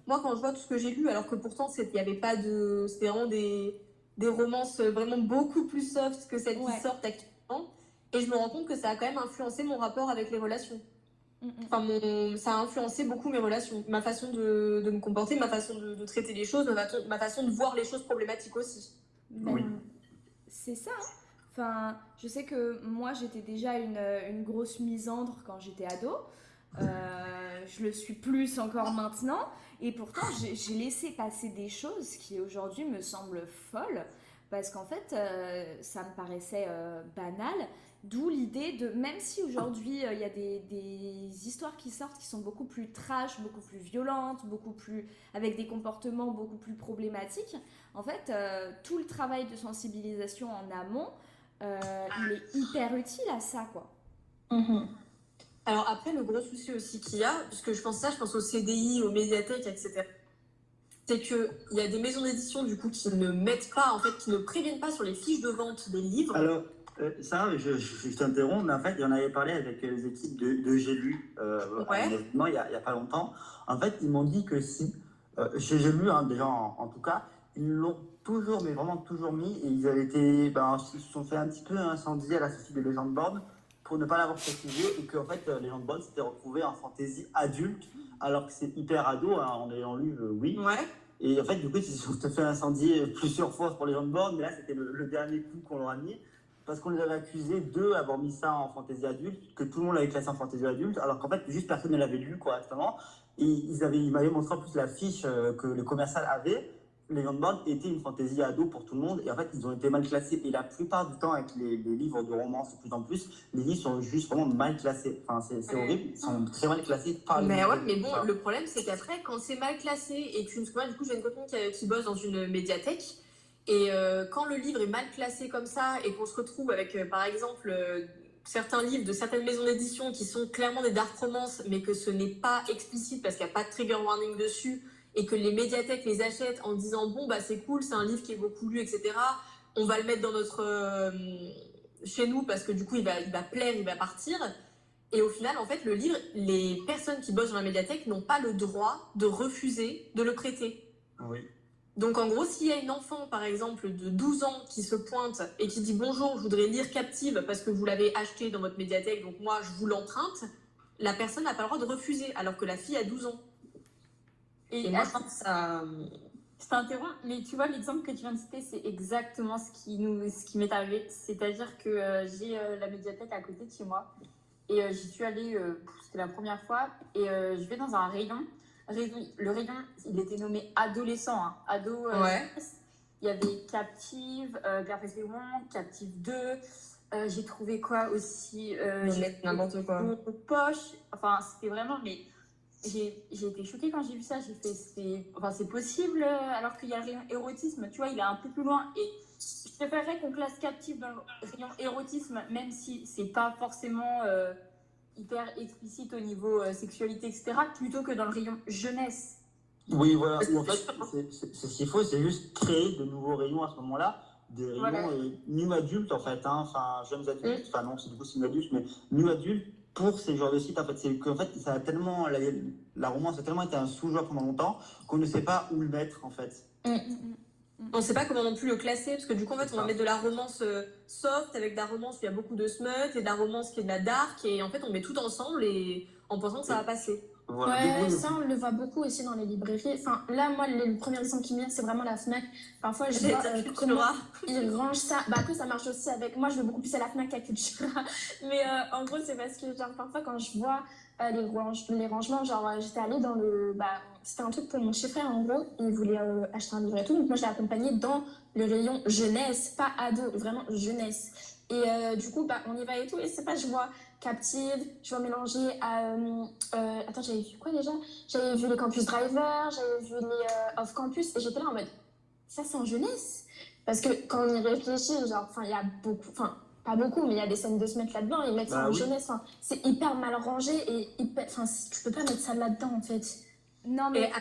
moi, quand je vois tout ce que j'ai lu, alors que pourtant, il n'y avait pas de. C'était vraiment des, des romances vraiment beaucoup plus soft que celles qui sortent actuellement. Et je me rends compte que ça a quand même influencé mon rapport avec les relations. Mm, mm. Enfin, mon, ça a influencé beaucoup mes relations, ma façon de, de me comporter, ma façon de, de, traiter les choses, ma, ma façon de voir les choses problématiques aussi. Ben, oui. C'est ça. Hein. Enfin, je sais que moi, j'étais déjà une, une, grosse misandre quand j'étais ado. Euh, je le suis plus encore maintenant. Et pourtant, j'ai laissé passer des choses qui aujourd'hui me semblent folles, parce qu'en fait, euh, ça me paraissait euh, banal. D'où l'idée de, même si aujourd'hui il y a des, des, histoires qui sortent qui sont beaucoup plus trash, beaucoup plus violentes, beaucoup plus avec des comportements beaucoup plus problématiques, en fait, tout le travail de sensibilisation en amont, il est hyper utile à ça, quoi. Mm-hmm. Alors après, le gros souci aussi qu'il y a, puisque je pense ça, je pense au CDI, aux médiathèques, etc. C'est qu'il y a des maisons d'édition du coup qui ne mettent pas, en fait, qui ne préviennent pas sur les fiches de vente des livres. Alors, euh, ça, je, je, t'interromps, mais en fait, il y en avait parlé avec les équipes de, de euh, il n'y a, a, pas longtemps. En fait, ils m'ont dit que si, euh, j'ai lu hein, déjà en, tout cas, ils l'ont toujours, mais vraiment toujours mis, et ils avaient été, ben, ils se sont fait un petit peu incendier à la sortie des légendes bornes pour ne pas l'avoir précisé et qu'en fait, euh, les gens de bonne s'étaient retrouvés en fantaisie adulte, alors que c'est hyper ado, hein, en ayant lu, euh, oui. Ouais. Et en fait, du coup, ils se sont fait incendier plusieurs fois pour de borne, mais là, c'était le, dernier coup qu'on leur a mis, parce qu'on les avait accusés d'eux avoir mis ça en fantaisie adulte, que tout le monde l'avait classé en fantaisie adulte, alors qu'en fait, juste personne ne l'avait lu correctement. Et ils, avaient, ils m'avaient montré en plus la fiche euh, que le commercial avait, les Born était une fantaisie ado pour tout le monde et en fait ils ont été mal classés. Et la plupart du temps avec les, livres de romance de plus en plus les livres sont juste vraiment mal classés. Enfin c'est horrible. Ils sont très mal classés par les mais ouais mais bon le problème c'est qu'après quand c'est mal classé et qu'une moi du coup j'ai une copine qui, bosse dans une médiathèque et euh, quand le livre est mal classé comme ça et qu'on se retrouve avec euh, par exemple euh, certains livres de certaines maisons d'édition qui sont clairement des dark romance mais que ce n'est pas explicite parce qu'il n'y a pas de trigger warning dessus et que les médiathèques les achètent en disant bon bah c'est cool, c'est un livre qui est beaucoup lu, etc. On va le mettre dans notre euh, chez nous parce que du coup il va, il va plaire, il va partir. Et au final, en fait, le livre, les personnes qui bossent dans la médiathèque n'ont pas le droit de refuser de le prêter. Ah oui. Donc en gros, s'il y a une enfant, par exemple, de 12 ans qui se pointe et qui dit bonjour, je voudrais lire Captive parce que vous l'avez acheté dans votre médiathèque, donc moi je vous l'emprunte, la personne n'a pas le droit de refuser, alors que la fille a 12 ans. Et, moi, je pense que ça. Je t'interromps, mais tu vois, l'exemple que tu viens de citer, c'est exactement ce qui, nous, ce qui m'est arrivé. C'est-à-dire que euh, j'ai euh, la médiathèque à côté de chez moi. Et euh, j'y suis allée, c'était la première fois. Et je vais dans un rayon. Le rayon, il était nommé adolescent. Hein, ado. ouais. il y avait Captive, euh, Garfest Léon, Captive 2. Euh, j'ai trouvé quoi aussi euh, n'importe quoi. poche. Enfin, c'était vraiment. Mais j'ai j'ai été choquée quand j'ai vu ça. J'ai fait. c'est- Enfin, c'est possible euh, alors qu'il y a le rayon érotisme. Tu vois, il est un peu plus loin. Et je préférerais qu'on classe Captive dans le rayon érotisme, même si c'est pas forcément euh, hyper explicite au niveau euh, sexualité, etc., plutôt que dans le rayon jeunesse. Oui, voilà. En fait, c'est- ce qu'il faut, c'est juste créer de nouveaux rayons à ce moment-là, des rayons Voilà. euh, new adultes en fait, hein, enfin jeunes adultes, enfin non, c'est du coup c'est new adultes, mais new adultes pour ces genres de sites. En fait, c'est qu'en fait, ça a tellement, la, la romance a tellement été un sous-genre pendant longtemps qu'on ne sait pas où le mettre en fait. On sait pas comment non plus le classer, parce que du coup, en fait, on va mettre de la romance euh, soft avec de la romance où il y a beaucoup de smut et de la romance qui est de la dark, et en fait, on met tout ensemble et en pensant que ça va passer. Voilà. Ouais, ça on le voit beaucoup aussi dans les librairies. Enfin, là, moi, le, premier exemple qui me vient, c'est vraiment la Fnac. Parfois, je <laughs> vois euh, comment ils rangent ça. Bah, après, ça marche aussi avec. Moi, je vais beaucoup plus à la Fnac qu'à Cultura. <laughs> Mais euh, en gros, c'est parce que, genre, parfois, quand je vois euh, les, range- les rangements, genre, euh, j'étais allée dans le. Bah, c'était un truc pour mon chef frère, en gros. Il voulait acheter un livre et tout. Donc, moi, je l'ai accompagné dans le rayon jeunesse, pas ado, vraiment jeunesse. Et euh, du coup, bah, on y va et tout. Et c'est pas, je vois Captive, je vois mélanger à. euh, euh, attends, j'avais vu quoi déjà? J'avais vu les Campus Driver, j'avais vu les euh, Off Campus, et j'étais là en mode, ça c'est en jeunesse? Parce que quand on y réfléchit, genre, enfin, il y a beaucoup, enfin, pas beaucoup, mais il y a des scènes de se mettre là-dedans, ils mettent ça Bah en oui. jeunesse, enfin, c'est hyper mal rangé et hyper, enfin, tu peux pas mettre ça là-dedans en fait. Non, Et mais à-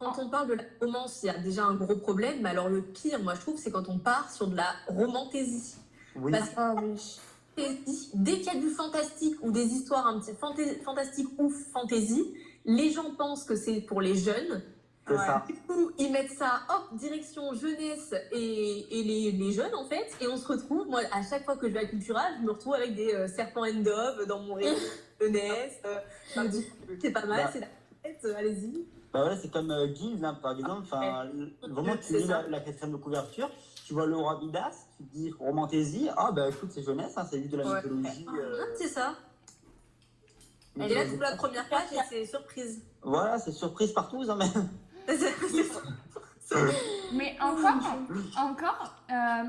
quand on parle de la romance, il y a déjà un gros problème, mais alors le pire, moi, je trouve, c'est quand on part sur de la romantaisie. oui. Parce Ah oui. Dès qu'il y a du fantastique ou des histoires un petit fantais- fantastiques ou fantasy, les gens pensent que c'est pour les jeunes. c'est ça. Du coup, ils mettent ça, hop, direction jeunesse et, et les, les jeunes, en fait. Et on se retrouve, moi, à chaque fois que je vais à Cultura, je me retrouve avec des euh, serpents and doves dans mon <laughs> jeunesse. euh, enfin, c'est pas mal, Bah. c'est la fête, euh, allez-y. Bah voilà, c'est comme euh, Guy, là, par exemple. Enfin, <laughs> vraiment, tu lis la, la quatrième de couverture, tu vois le roi Midas, tu te dis romantaisie. Ah, bah écoute, c'est jeunesse, hein, c'est juste de la Ouais. mythologie. euh, c'est ça. mais Et là, tu vois, la première page et c'est surprise. Voilà, c'est surprise partout, hein, mais. <laughs> <laughs> Mais encore, encore, euh,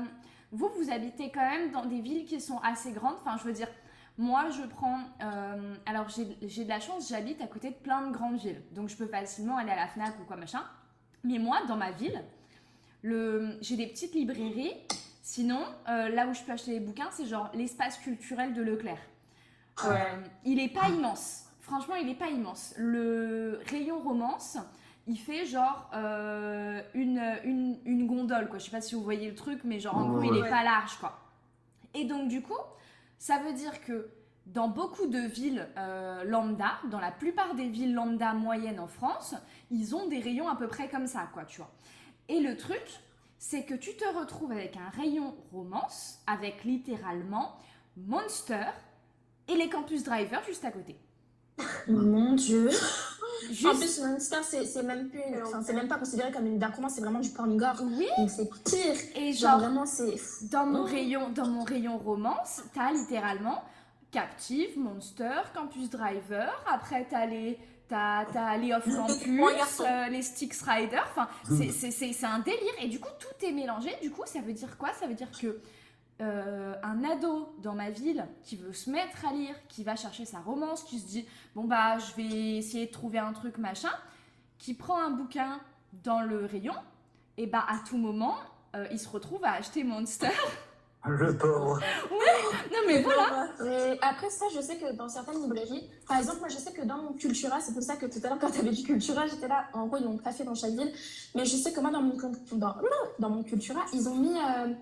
vous, vous habitez quand même dans des villes qui sont assez grandes. Enfin, je veux dire, moi, je prends. euh, alors, j'ai de la chance, j'habite à côté de plein de grandes villes. Donc, je peux facilement aller à la Fnac ou quoi, machin. Mais moi, dans ma ville, le- j'ai des petites librairies. Sinon, euh, là où je peux acheter des bouquins, c'est genre l'espace culturel de Leclerc. Euh, il est pas immense. Franchement, il est pas immense. Le rayon romance, il fait genre euh, une, une, une gondole, quoi. Je sais pas si vous voyez le truc, mais genre en gros, il est pas large, quoi. Et donc, du coup, ça veut dire que dans beaucoup de villes euh, lambda, dans la plupart des villes lambda moyennes en France, ils ont des rayons à peu près comme ça, quoi, tu vois. Et le truc, c'est que tu te retrouves avec un rayon romance, avec littéralement Monster et les Campus Driver juste à côté. Mon dieu. Juste... En plus, Monster, c'est même plus, c'est même pas considéré comme une dark c'est vraiment du porn gore. Oui, Donc c'est pire. et Genre, genre, vraiment, c'est. dans mon Oh. rayon, dans mon rayon romance, t'as littéralement Captive, Monster, Campus Driver. Après, t'as les, t'as, t'as les Off Campus, euh, les Styx Rider. Enfin, <laughs> c'est un délire. Et du coup, tout est mélangé. Du coup, ça veut dire quoi? Ça veut dire que euh, un ado dans ma ville qui veut se mettre à lire, qui va chercher sa romance, qui se dit bon bah je vais essayer de trouver un truc machin, qui prend un bouquin dans le rayon, et bah à tout moment euh, il se retrouve à acheter Monster. <laughs> Le pauvre. non mais voilà. Mais après ça, je sais que dans certaines librairies, par exemple, moi je sais que dans mon Cultura, c'est pour ça que tout à l'heure quand tu avais dit Cultura, j'étais là, en gros ils l'ont pas fait dans chaque ville, mais je sais que moi dans mon, dans, dans mon Cultura, ils ont mis euh,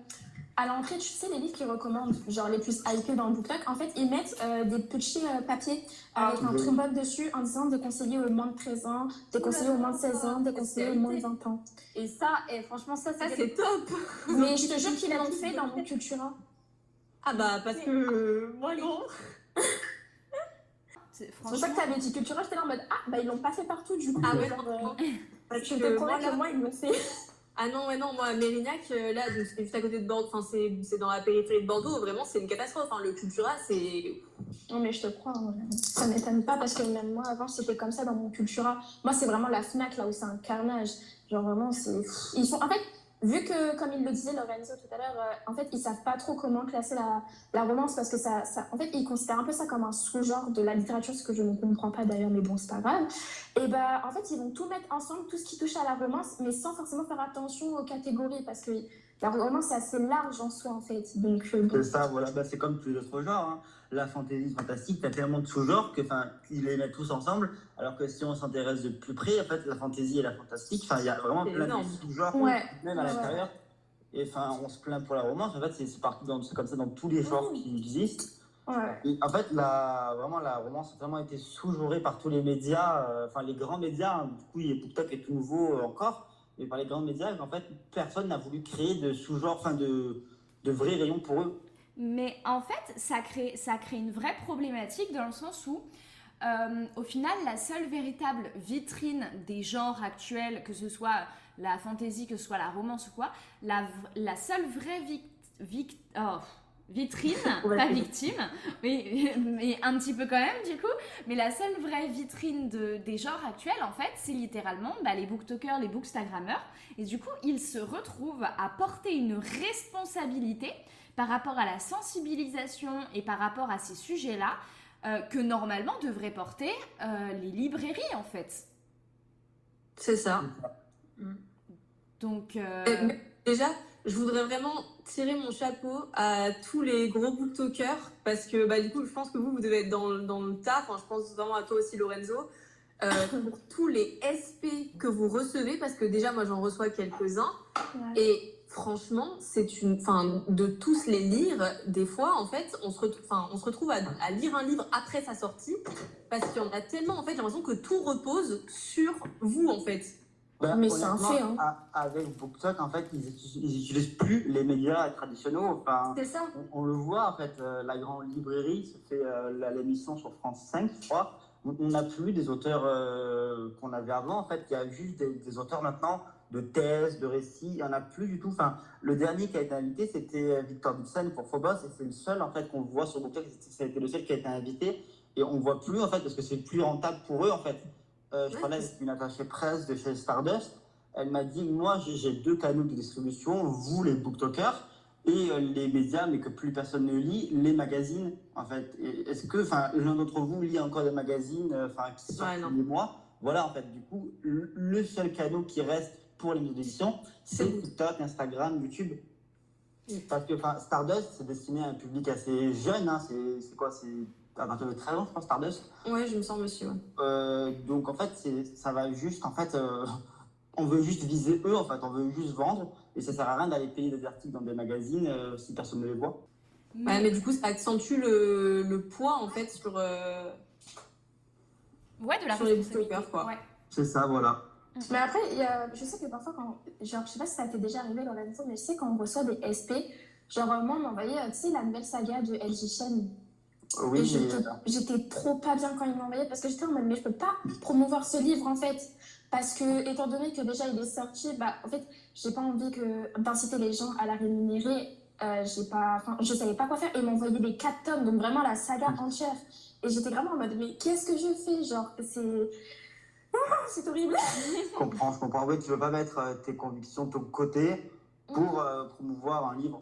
à l'entrée, tu sais, les livres qu'ils recommandent, genre les plus hypés dans le BookTok, en fait ils mettent euh, des petits euh, papiers avec Ah, un oui. trombone dessus en disant déconseillé aux moins de 13 ans, déconseillé aux moins de 16 ans, déconseillé aux moins de 20 ans. Et ça, et franchement, ça, Ça, c'est top. Mais je te jure qu'ils l'ont fait dans mon Cultura. Ah bah, parce que euh, moi, non. <laughs> C'est- C'est pour ça franchement, que tu avais dit Cultura, j'étais là en mode ah bah ils l'ont pas fait partout du coup. Ah ouais, Genre, non, euh. Parce que te moi, que moi, ils l'ont fait. <laughs> Ah non, ouais, non, moi, Mérignac, euh, là, c'est juste à côté de Bordeaux, enfin, c'est dans la périphérie de Bordeaux, vraiment, c'est une catastrophe. hein. Le Cultura, c'est. Non, mais je te crois, hein. ça m'étonne pas parce que même moi, avant, c'était comme ça dans mon Cultura. Moi, c'est vraiment la Fnac là où c'est un carnage. Genre, vraiment, c'est. Ils sont. En fait, vu que, comme il le disait Lorenzo tout à l'heure, euh, en fait, ils savent pas trop comment classer la, romance parce que ça, en fait, ils considèrent un peu ça comme un sous-genre de la littérature, ce que je ne comprends pas d'ailleurs, mais bon, c'est pas grave. Et bah, en fait, ils vont tout mettre ensemble, tout ce qui touche à la romance, mais sans forcément faire attention aux catégories parce que la romance, c'est assez large en soi, en fait. Donc, euh. C'est ça, voilà, bah, c'est comme tous les autres genres. hein. La fantaisie fantastique, t'as tellement de sous-genres que, enfin, ils les mettent tous ensemble. Alors que si on s'intéresse de plus près, en fait, la fantaisie et la fantastique, enfin, il y a vraiment plein énorme. de sous-genres, Ouais, même à ouais, l'intérieur. Et enfin, on se plaint pour la romance. En fait, c'est partout dans, comme ça dans tous les genres Mhm. qui existent. Ouais. Et en fait, la, vraiment, la romance a vraiment été sous-genrée par tous les médias, euh, enfin les grands médias. hein. Du coup, il y a TikTok est tout nouveau euh, encore, mais par les grands médias, en fait, personne n'a voulu créer de sous-genre, enfin de, de vrais rayons pour eux. Mais en fait, ça crée, ça crée une vraie problématique dans le sens où, euh, au final, la seule véritable vitrine des genres actuels, que ce soit la fantasy, que ce soit la romance ou quoi, la, la seule vraie vic- vic- oh, vitrine, <laughs> Ouais. pas victime, mais, mais un petit peu quand même du coup, mais la seule vraie vitrine de- des genres actuels, en fait, c'est littéralement bah, les booktokers, les bookstagrammeurs, et du coup, ils se retrouvent à porter une responsabilité par rapport à la sensibilisation et par rapport à ces sujets-là euh, que normalement devraient porter euh, les librairies en fait. C'est ça. Donc euh, Déjà, je voudrais vraiment tirer mon chapeau à tous les gros booktokers parce que bah, du coup, je pense que vous, vous devez être dans, le- dans le tas. Enfin, je pense vraiment à toi aussi, Lorenzo. Euh, <laughs> pour tous les SP que vous recevez, parce que déjà, moi, j'en reçois quelques-uns. Ouais. Et franchement, c'est une. Enfin, de tous les lire, des fois, en fait, on se, enfin, on se retrouve à, à lire un livre après sa sortie parce en a tellement, en fait, j'ai l'impression que tout repose sur vous, en fait. Ben, Mais c'est un fait, hein. Avec BookTok, en fait, ils n'utilisent plus les médias traditionnels. Enfin, C'est ça. on, on le voit, en fait, euh, la grande librairie se fait euh, la- l'émission sur France 5, je crois. On on n'a plus des auteurs euh, qu'on avait avant. En fait, il y a juste des, des auteurs maintenant de thèses, de récits. Il n'y en a plus du tout. Enfin, le dernier qui a été invité, c'était Victor Dutsen pour Phobos. Et c'est le seul, en fait, qu'on voit sur a été le seul qui a été invité. Et on ne voit plus, en fait, parce que c'est plus rentable pour eux, en fait. Euh, je Ouais. parlais avec une attachée presse de chez Stardust. Elle m'a dit, moi, j'ai- deux canaux de distribution. Vous, les booktokers, et euh, les médias, mais que plus personne ne lit, les magazines, en fait. Est-ce que, l'un d'entre vous lit encore des magazines, euh, enfin, qui sortent Ouais, tous les mois? Voilà, en fait, du coup, le seul canal qui reste pour les maisons d'édition, c'est vous. TikTok, Instagram, YouTube. Parce que, Stardust, c'est destiné à un public assez jeune, hein, c'est quoi C'est à partir de 13 ans, je pense, Stardust. Ouais, je me sens monsieur. ouais. Euh, donc en fait, ça va juste, en fait, euh, <laughs> on veut juste viser eux, en fait, on veut juste vendre, et ça sert à rien d'aller payer des articles dans des magazines euh, si personne ne les voit. Ouais, mais du coup, ça accentue le, le poids, en fait, sur. euh, ouais, de la sur les quoi. Ouais. C'est ça, voilà. Mais après, il y a, je sais que parfois, quand, genre, je sais pas si ça t'est déjà arrivé, Lorenzo, mais je sais quand on reçoit des SP, genre, euh, moi, on m'envoyait, euh, tu sais, la nouvelle saga de LG Chen. Euh, Et Oui, mais j'étais j'étais trop pas bien quand ils m'envoyaient parce que j'étais en mode, mais je peux pas promouvoir ce livre, en fait. Parce que, étant donné que déjà il est sorti, bah, en fait, j'ai pas envie que d'inciter les gens à la rémunérer. Euh, j'ai pas, je savais pas quoi faire et ils m'envoyaient des 4 tomes, donc vraiment la saga entière. Et j'étais vraiment en mode, mais qu'est-ce que je fais? Genre, c'est. <laughs> C'est horrible. je comprends, je comprends. Oui, tu veux pas mettre euh, tes convictions de ton côté pour euh, promouvoir un livre.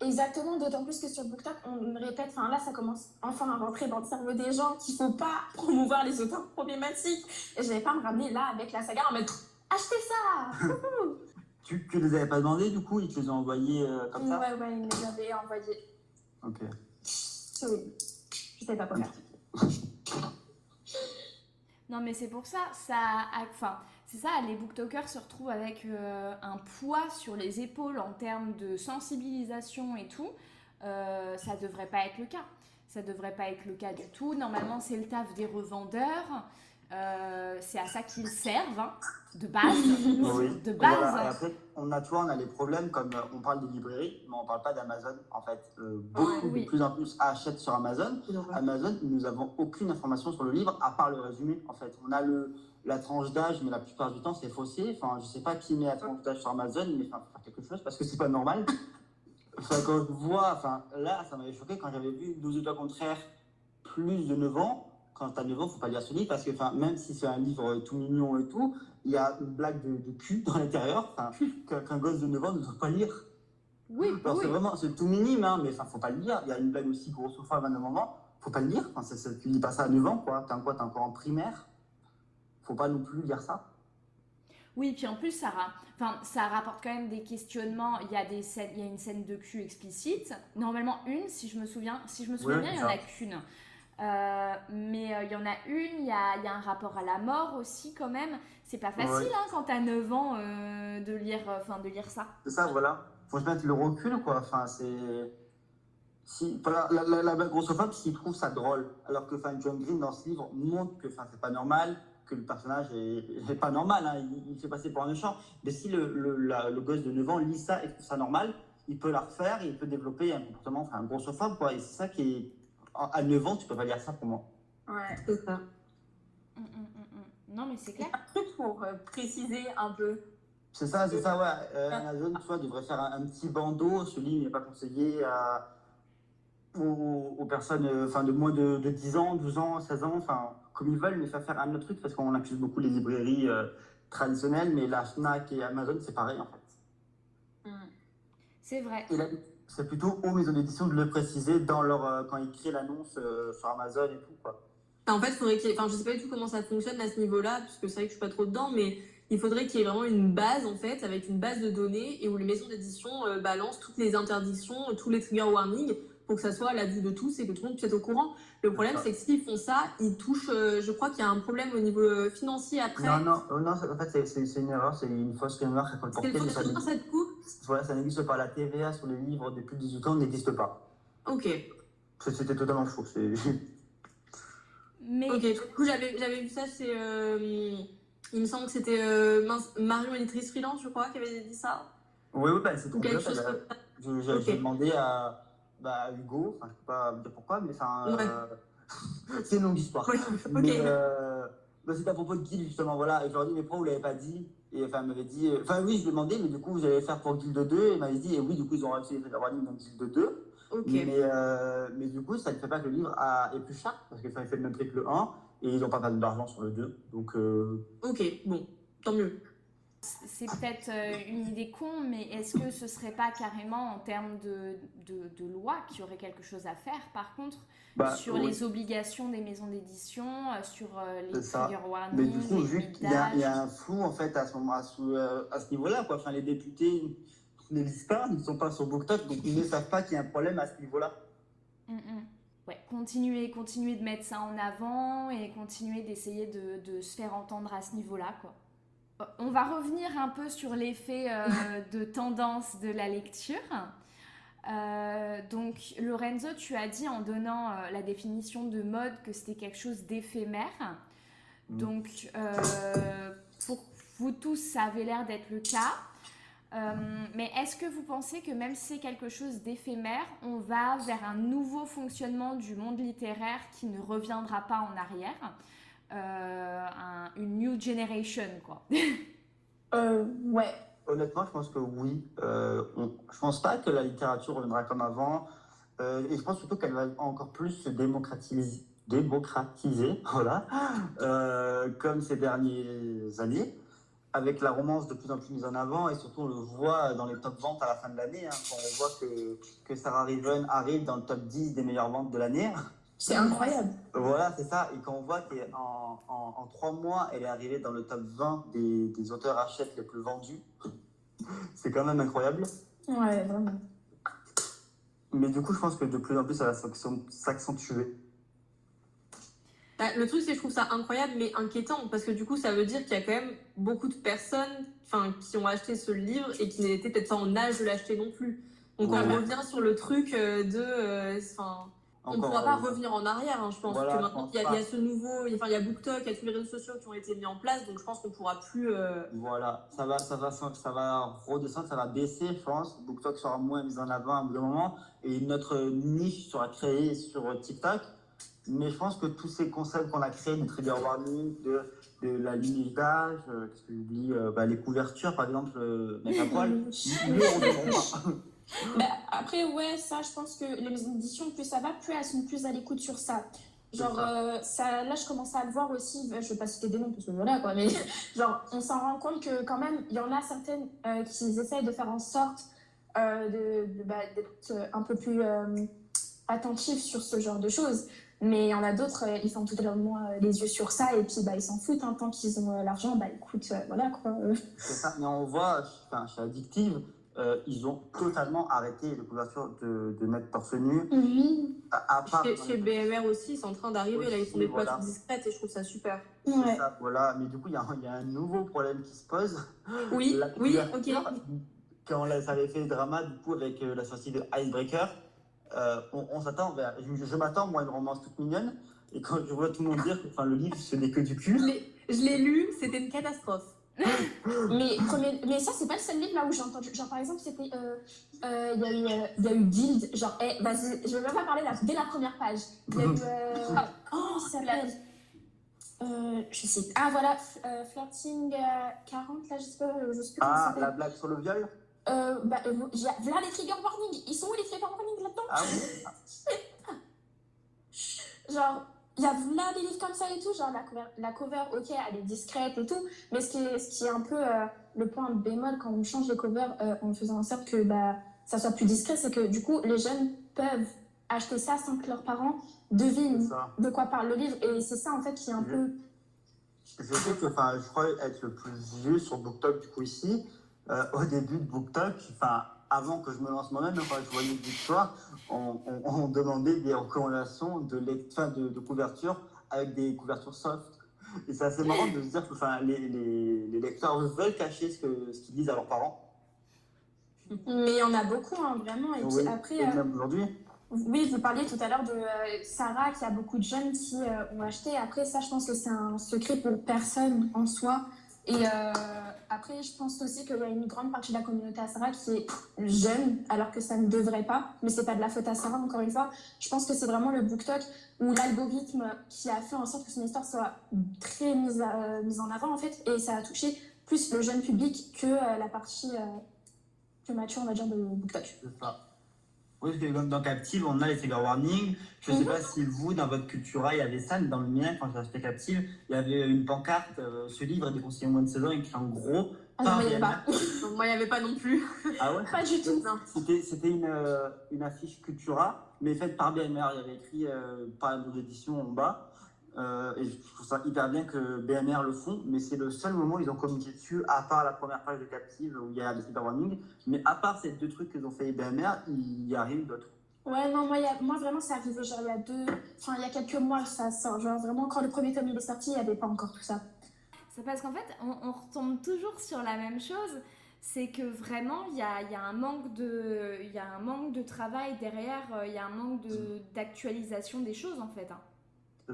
Exactement, d'autant plus que sur BookTok, on me répète, enfin là, ça commence enfin à rentrer dans le cerveau des gens qu'il faut pas promouvoir les auteurs problématiques. Et je vais pas me ramener là avec la saga en mode achetez ça <laughs> Tu, tu les avais pas demandé, du coup, ils te les ont envoyés euh, comme ça? Ouais, ouais, ils me les avaient envoyés. Ok. Horrible. Je savais pas quoi faire. <laughs> Non, mais c'est pour ça, ça, enfin, c'est ça, les booktokers se retrouvent avec euh, un poids sur les épaules en termes de sensibilisation et tout. Euh, ça devrait pas être le cas. Ça devrait pas être le cas du tout. Normalement, c'est le taf des revendeurs. Euh, c'est à ça qu'ils servent, hein, de base. Oui. De base. voilà. Et après, on a, tu vois, on a les problèmes comme euh, on parle des librairies, mais on parle pas d'Amazon. En fait, Euh, beaucoup oui. de plus en plus achètent sur Amazon. Amazon, nous n'avons aucune information sur le livre à part le résumé. En fait, on a le, la tranche d'âge, mais la plupart du temps, c'est faussé. Enfin, je sais pas qui met la tranche d'âge sur Amazon, mais enfin, faut faire quelque chose parce que c'est pas normal. <laughs> Enfin, quand je vois, enfin, là, ça m'avait choqué quand j'avais vu 12 auteurs contraires plus de 9 ans. Quand tu as 9 ans, faut pas lire ce livre parce que enfin, même si c'est un livre tout mignon et tout, il y a une blague de, de cul dans l'intérieur <laughs> qu'un gosse de 9 ans ne doit pas lire. Oui, Alors, oui. c'est vraiment, c'est tout minime, hein, mais enfin, faut pas le lire. Il y a une blague aussi grossophobe à un moment, faut pas le lire. Enfin, c'est- c'est- tu lis pas ça à 9 ans, quoi. T'es quoi? T'es encore en primaire? Faut pas non plus lire ça. Oui, puis en plus, ça, enfin, ça rapporte quand même des questionnements. Il y a, des scènes, il y a une scène de cul explicite. Normalement, une, si je me souviens, si je me souviens bien, il n'y en a ça. qu'une. Euh, mais euh, il y en a une, il y a, il y a un rapport à la mort aussi, quand même. C'est pas facile Ouais. hein, quand t'as 9 ans euh, de, lire, enfin, de lire ça. C'est ça, voilà. Faut se mettre le recul, quoi. Enfin, c'est. Si, la, la, grossophobe, s'il trouve ça drôle. Alors que enfin, John Green, dans ce livre, montre que c'est pas normal, que le personnage est, est pas normal. Hein, il, il fait passer pour un méchant. Mais si le, le, la- le gosse de 9 ans lit ça et trouve ça normal, il peut la refaire et il peut développer un comportement, enfin, un grossophobe, quoi. Et c'est ça qui est. À 9 ans, tu peux pas lire ça pour moi. Ouais. C'est ça. Mm, mm, mm. Non, mais c'est clair. Un truc pour euh, préciser un peu. C'est ça, c'est ça, ouais. Euh, Amazon, tu vois, devrait faire un, un petit bandeau. Ce livre n'est pas conseillé à, aux, aux personnes euh, enfin, de moins de, de 10 ans, 12 ans, 16 ans, enfin, comme ils veulent, mais faire faire un autre truc parce qu'on accuse beaucoup les librairies euh, traditionnelles, mais la Fnac et Amazon, c'est pareil en fait. C'est vrai. Et là, c'est plutôt aux maisons d'édition de le préciser dans leur, euh, quand ils créent l'annonce euh, sur Amazon et tout, quoi. En fait, faudrait qu'il enfin, je sais pas du tout comment ça fonctionne à ce niveau-là, puisque c'est vrai que je suis pas trop dedans, mais il faudrait qu'il y ait vraiment une base, en fait, avec une base de données et où les maisons d'édition euh, balancent toutes les interdictions, tous les trigger warnings, pour que ça soit à la vue de tous et que tout le monde puisse être au courant. Le problème, c'est que s'ils font ça, ils touchent, euh, je crois qu'il y a un problème au niveau financier après. Non, non, non, c'est- en fait, c'est- une erreur, c'est une fausse est C'est colportée, le mais ça cette coupe voilà, ça n'existe pas. La TVA sur les livres de plus de 18 ans n'existe pas. Ok. C'était totalement faux. c'est- Mais Ok, du coup, j'avais j'avais vu ça, c'est. euh, il me semble que c'était euh, Marion éditrice freelance, je crois, qui avait dit ça. Oui, oui, bah, c'est Ok. J'ai demandé à, bah, Hugo, enfin, je peux pas dire pourquoi, mais enfin, Ouais. euh, <laughs> c'est une longue histoire. Ouais, Mais euh, bah, c'était à propos de Guild, justement, voilà. Et je leur ai dit, mais pourquoi vous l'avez pas dit? Et enfin, elle m'avait dit, enfin, oui, je lui ai demandé, mais du coup, vous allez faire pour Guild 2. Et elle m'avait dit, et oui, du coup, ils ont réussi à avoir une dans Guild 2. Ok. Mais, euh, mais du coup, ça ne fait pas que le livre a, est plus cher, parce qu'il fait le même prix que le 1, et ils n'ont pas d'argent sur le 2. Donc, euh, Ok, bon, tant mieux. C'est peut-être euh, une idée con, mais est-ce que ce serait pas carrément en termes de, de, de loi qu'il y aurait quelque chose à faire par contre bah, sur oui. les obligations des maisons d'édition, euh, sur euh, les trigger Mais warnings, du coup, les vu qu'il y, a- il y a limitage. un flou en fait à ce, moment, à ce, à ce niveau-là, quoi. Enfin, les députés ne lisent pas, ils ne sont pas sur BookTok, donc ils ne savent pas qu'il y a un problème à ce niveau-là. Mm, mm. Ouais, continuer, continuer de mettre ça en avant et continuer d'essayer de, de se faire entendre à ce niveau-là, quoi. On va revenir un peu sur l'effet euh, <laughs> de tendance de la lecture. Euh, donc, Lorenzo, tu as dit en donnant euh, la définition de mode que c'était quelque chose d'éphémère. Mm. Donc, pour vous tous, ça avait l'air d'être le cas. Mais est-ce que vous pensez que même si c'est quelque chose d'éphémère, on va vers un nouveau fonctionnement du monde littéraire qui ne reviendra pas en arrière? Un- Une new generation, quoi. <laughs> Euh, ouais. Honnêtement, je pense que oui. Euh, on- je pense pas que la littérature reviendra comme avant. Euh, et je pense surtout qu'elle va encore plus se démocratiser, démocratiser <laughs> voilà, euh, comme ces dernières années, avec la romance de plus en plus mise en avant. Et surtout, on le voit dans les top ventes à la fin de l'année, hein, quand on voit que, que Sarah Riven arrive dans le top 10 des meilleures ventes de l'année. C'est incroyable. Voilà, c'est ça. Et quand on voit qu'en en, en trois mois, elle est arrivée dans le top 20 des, des auteurs achètent les plus vendus, <laughs> c'est quand même incroyable. Ouais, vraiment. Mais du coup, je pense que de plus en plus, ça va s'accent- s'accentuer. Bah, le truc, c'est que je trouve ça incroyable, mais inquiétant, parce que du coup, ça veut dire qu'il y a quand même beaucoup de personnes enfin, qui ont acheté ce livre et qui n'étaient peut-être pas en âge de l'acheter non plus. Donc Ouais. on revient sur le truc euh, de... euh, Enfin, on ne pourra pas euh, revenir en arrière, hein, je pense. Voilà, que maintenant, il y, a- y ce nouveau... Enfin, il y a BookTok, il y a tous les réseaux sociaux qui ont été mis en place, donc je pense qu'on ne pourra plus... euh, Voilà, ça va, ça, va, ça va redescendre, ça va baisser, je pense. BookTok sera moins mis en avant à un moment. Et notre niche sera créée sur TikTok. Mais je pense que tous ces concepts qu'on a créés, du trigger warning, de, de la limite d'âge, euh, qu'est-ce que j'oublie, euh, bah, les couvertures par exemple, euh, mettre à poil, ne reviendront pas. <gasps> Bah, après, ouais, ça, je pense que les maisons d'édition, plus ça va, plus elles sont plus à l'écoute sur ça. Genre, ça. euh, ça, là, je commence à le voir aussi, je vais pas citer des noms parce que voilà quoi, mais <laughs> genre, on s'en rend compte que quand même, il y en a certaines euh, qui essayent de faire en sorte euh, bah, d'être euh, un peu plus attentifs sur ce genre de choses. Mais il y en a d'autres, ils font totalement euh, les yeux sur ça et puis bah, ils s'en foutent. hein, tant qu'ils ont l'argent, bah écoute, voilà quoi. C'est ça, mais on voit, enfin, chez Addictive, euh, ils ont totalement arrêté les couvertures de, de mettre torse nu. Oui, À, à part Chez, chez BMR aussi, c'est en train d'arriver. Là, ils font des voilà. poissons discrètes et je trouve ça super. c'est ouais. ça, voilà. Mais du coup, il y, a un- il y a un nouveau problème qui se pose. Oui, La oui, ok. Quand là, ça avait fait drama, du coup, avec euh, la sortie de Icebreaker, euh, on, on s'attend, vers- je, je m'attends, moi, à une romance toute mignonne. Et quand je vois tout le monde dire que enfin, le livre, ce n'est que du cul. Je l'ai lu, c'était une catastrophe. <laughs> Mais, premier, mais ça, c'est pas le seul livre là où j'ai entendu. Genre, par exemple, c'était. euh, euh, Il y, a eu, euh, y a eu Guild. Genre, eh, vas-y, je vais même pas parler là, dès la première page. Il y a eu. euh, oh, ça s'appelle? Euh, je sais. Ah, voilà, euh, Flirting euh, 40, là, je sais pas, je sais ça Ah, la blague sur le viol? Euh, bah, euh, voilà les trigger warnings. Ils sont où les trigger warnings là-dedans? Ah oui <laughs> Genre, il y a là des livres comme ça et tout, genre la cover, la cover, ok, elle est discrète et tout, mais ce qui est, ce qui est un peu euh, le point bémol quand on change les covers euh, en faisant en sorte que bah, ça soit plus discret, c'est que du coup, les jeunes peuvent acheter ça sans que leurs parents devinent de quoi parle le livre, et c'est ça en fait qui est un Je- peu... Je sais que, enfin, je crois être le plus vieux sur BookTok du coup ici. Euh, au début de BookTok, enfin, avant que je me lance moi-même, quand je voyais des histoires, on, on, on demandait des recommandations de, enfin, de, de couverture avec des couvertures soft. Et c'est assez marrant de se dire que enfin, les, les, les lecteurs veulent cacher ce qu'ils disent à leurs parents. Mais il y en a beaucoup, hein, vraiment, et puis Oui, après... et euh, même aujourd'hui. Oui, vous parliez tout à l'heure de euh, Sarah, qui a beaucoup de jeunes qui euh, ont acheté. Après, ça, je pense que c'est un secret pour personne en soi. Et euh, après, je pense aussi qu'il y a une grande partie de la communauté à Sarah qui est jeune, alors que ça ne devrait pas. Mais c'est pas de la faute à Sarah, encore une fois. Je pense que c'est vraiment le BookTok ou l'algorithme qui a fait en sorte que son histoire soit très mise, à- mise en avant, en fait. Et ça a touché plus le jeune public que euh, la partie euh, plus mature, on va dire, de BookTok. C'est ça. Oui, parce que dans, Captive, on a les trigger warnings. Je ne sais Mhm. pas si vous, dans votre cultura, il y avait ça, mais dans le mien, quand j'ai acheté Captive, il y avait une pancarte, euh, ce livre est déconseillé au moins de 16 ans, écrit en gros. Ah non, par il y avait pas. Moi, il n'y avait pas non plus. Ah ouais? Pas du tout. C'était une, euh, une affiche Cultura, mais faite par BMR. Il y avait écrit euh, par une d'édition en bas. Euh, et je trouve ça hyper bien que BMR le font, mais c'est le seul moment où ils ont communiqué dessus, à part la première page de Captive où il y a les trigger warnings. Mais à part ces deux trucs qu'ils ont fait BMR, il y a rien d'autre. Ouais, non, moi, il y a- moi vraiment, c'est arrivé genre il y a deux. Enfin, il y a quelques mois, ça sort. Genre vraiment, quand le premier tome il est sorti, il n'y avait pas encore tout ça. C'est parce qu'en fait, on, on retombe toujours sur la même chose. C'est que vraiment, il y a, il y a un manque de, il y a un manque de travail derrière. euh, Il y a un manque de- d'actualisation des choses en fait. hein.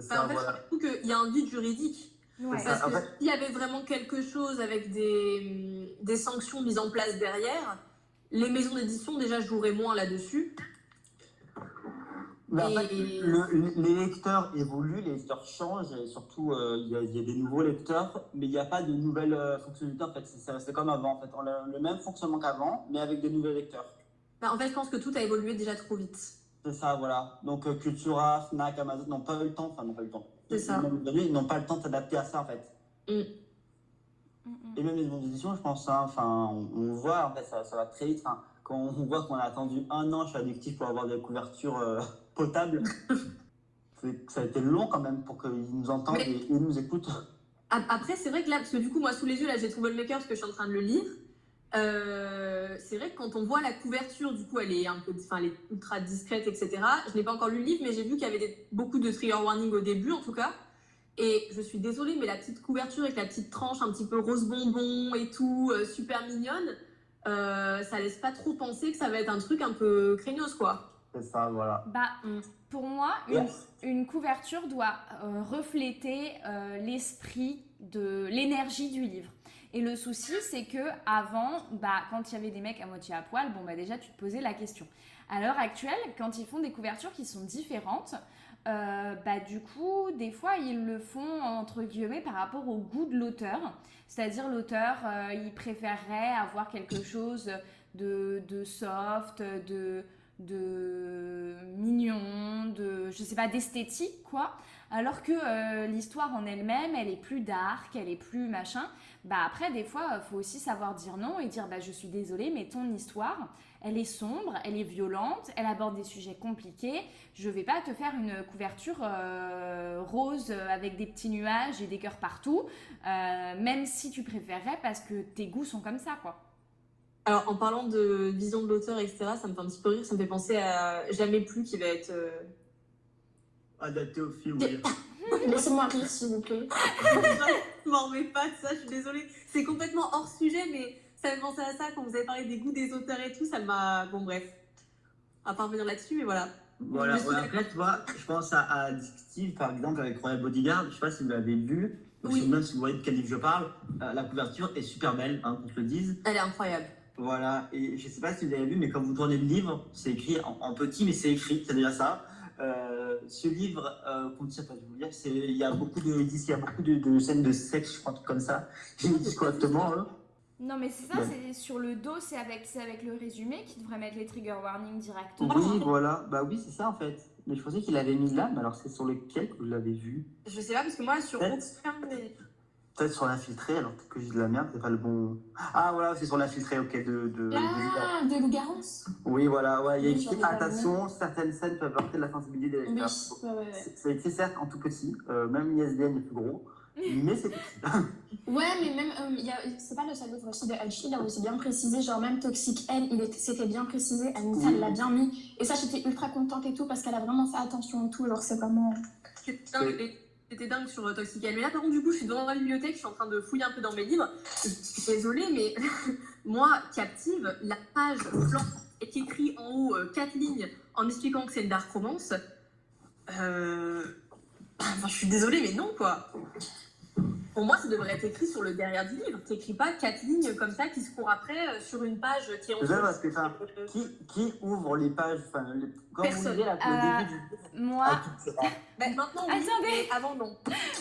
Ça, en fait, voilà. surtout qu'il y a un vide juridique. Ouais. Parce en que s'il y avait vraiment quelque chose avec des, des sanctions mises en place derrière, les maisons d'édition déjà joueraient moins là-dessus. Mais en fait, Et- le- les lecteurs évoluent, les lecteurs changent, et surtout, euh, il y, a- il y a des nouveaux lecteurs, mais il n'y a pas de nouvelles euh, fonctionnalités. En fait, c'est comme avant. En fait, on a le même fonctionnement qu'avant, mais avec des nouveaux lecteurs. Bah, en fait, je pense que tout a évolué déjà trop vite. C'est ça, voilà. Donc, euh, Cultura, Fnac, Amazon n'ont pas eu le temps, enfin, n'ont pas eu le temps. C'est ça. ils n'ont pas le temps de s'adapter à ça, en fait. Mm, mm. Et même les maisons d'édition, je pense, hein, enfin, on, on voit, en fait, ça, ça va très vite. Enfin, quand on voit qu'on a attendu un an chez Addictif pour avoir des couvertures euh, <laughs> potables, <laughs> ça a été long quand même pour qu'ils nous entendent Mais- et, et nous écoutent. Ap- Après, c'est vrai que là, parce que du coup, moi, sous les yeux, là, j'ai Troublemaker parce que je suis en train de le lire. Euh, c'est vrai que quand on voit la couverture, du coup, elle est un peu, enfin, elle est ultra discrète, etc. Je n'ai pas encore lu le livre, mais j'ai vu qu'il y avait des- beaucoup de trigger warning au début, en tout cas. Et je suis désolée, mais la petite couverture avec la petite tranche un petit peu rose bonbon et tout, euh, super mignonne, euh, ça laisse pas trop penser que ça va être un truc un peu craignos, quoi. C'est ça, voilà. Bah, pour moi, une, une couverture doit euh, refléter euh, l'esprit de l'énergie du livre. Et le souci, c'est que avant, bah, quand il y avait des mecs à moitié à poil, bon bah déjà tu te posais la question. À l'heure actuelle, quand ils font des couvertures qui sont différentes, euh, bah du coup, des fois ils le font entre guillemets par rapport au goût de l'auteur. C'est-à-dire l'auteur, euh, il préférerait avoir quelque chose de, de soft, de de mignon, de je sais pas d'esthétique quoi. Alors que euh, l'histoire en elle-même, elle est plus dark, elle est plus machin. Bah après des fois, il faut aussi savoir dire non et dire bah je suis désolée, mais ton histoire, elle est sombre, elle est violente, elle aborde des sujets compliqués. Je vais pas te faire une couverture euh, rose avec des petits nuages et des cœurs partout, euh, même si tu préférerais parce que tes goûts sont comme ça quoi. Alors, en parlant de vision de l'auteur, etc., ça me fait un petit peu rire. Ça me fait penser à Jamais plus qui va être. euh, Adapté au film, oui. Laissez-moi rire, s'il vous plaît. Je <laughs> m'en remets pas de ça, je suis désolée. C'est complètement hors sujet, mais ça me penser à ça quand vous avez parlé des goûts des auteurs et tout. Ça m'a. Bon, bref. À pas revenir là-dessus, mais voilà. Voilà, ouais, après, tu vois, je pense à, à Addictive, par exemple, avec Royal Bodyguard. Je sais pas si vous l'avez lu, ou Oui. même si vous voyez de quel livre je parle. Euh, la couverture est super belle, hein, qu'on se le dise. Elle est incroyable. Voilà, et je sais pas si vous avez vu, mais quand vous tournez le livre, c'est écrit en, en petit, mais c'est écrit, c'est déjà ça. Euh, ce livre, euh, contient, enfin, je vais vous dire, c'est- il y a beaucoup de, ils disent qu'il y a beaucoup de, de scènes de sexe, je crois, un truc comme ça. Ils disent correctement, hein. Non mais c'est ça, Ouais. c'est sur le dos, c'est avec, c'est avec le résumé qui devrait mettre les trigger warnings directement. Oui, voilà, bah oui, c'est ça en fait. Mais je pensais qu'il avait mis là, mais alors c'est sur lequel que vous l'avez vu? Je sais pas, parce que moi, sur Ouais. Peut-être sur l'infiltré, alors peut-être que j'ai de la merde, c'est pas le bon. Ah voilà, c'est sur l'infiltré, ok, de. de, de- Ah, de Lou Garance Oui, voilà, ouais, il y a écrit attention, certaines scènes peuvent heurter la sensibilité des Oui, lecteurs. ouais, ouais, ouais. C'est- C'est écrit certes en tout petit, euh, même l'ISBN est plus gros, <laughs> mais c'est petit. Ouais, mais même, euh, il y a- c'est pas le seul livre aussi de Hachi, il a aussi bien précisé, genre même Toxic N, il était- c'était bien précisé, Anita, Oui. elle l'a bien mis. Et ça, j'étais ultra contente et tout, parce qu'elle a vraiment fait attention et tout, genre c'est vraiment... C'était dingue, sur euh, Toxic Game. Mais là, par contre, du coup, je suis dans la bibliothèque, je suis en train de fouiller un peu dans mes livres. Je suis désolée, mais <laughs> moi, captive, la page blanche est écrit en haut euh, quatre lignes en expliquant que c'est une dark romance. Euh... Je suis désolée, mais non, quoi. Pour moi, ça devrait être écrit sur le derrière du livre. T'écris pas quatre lignes comme ça qui se courent après euh, sur une page qui est en ça, parce que, enfin, qui, qui ouvre les pages, enfin, les- quand vous Personne. lisez là, Euh, le début du Moi, Ah. Bah, maintenant, oui, Attendez. mais avant, non.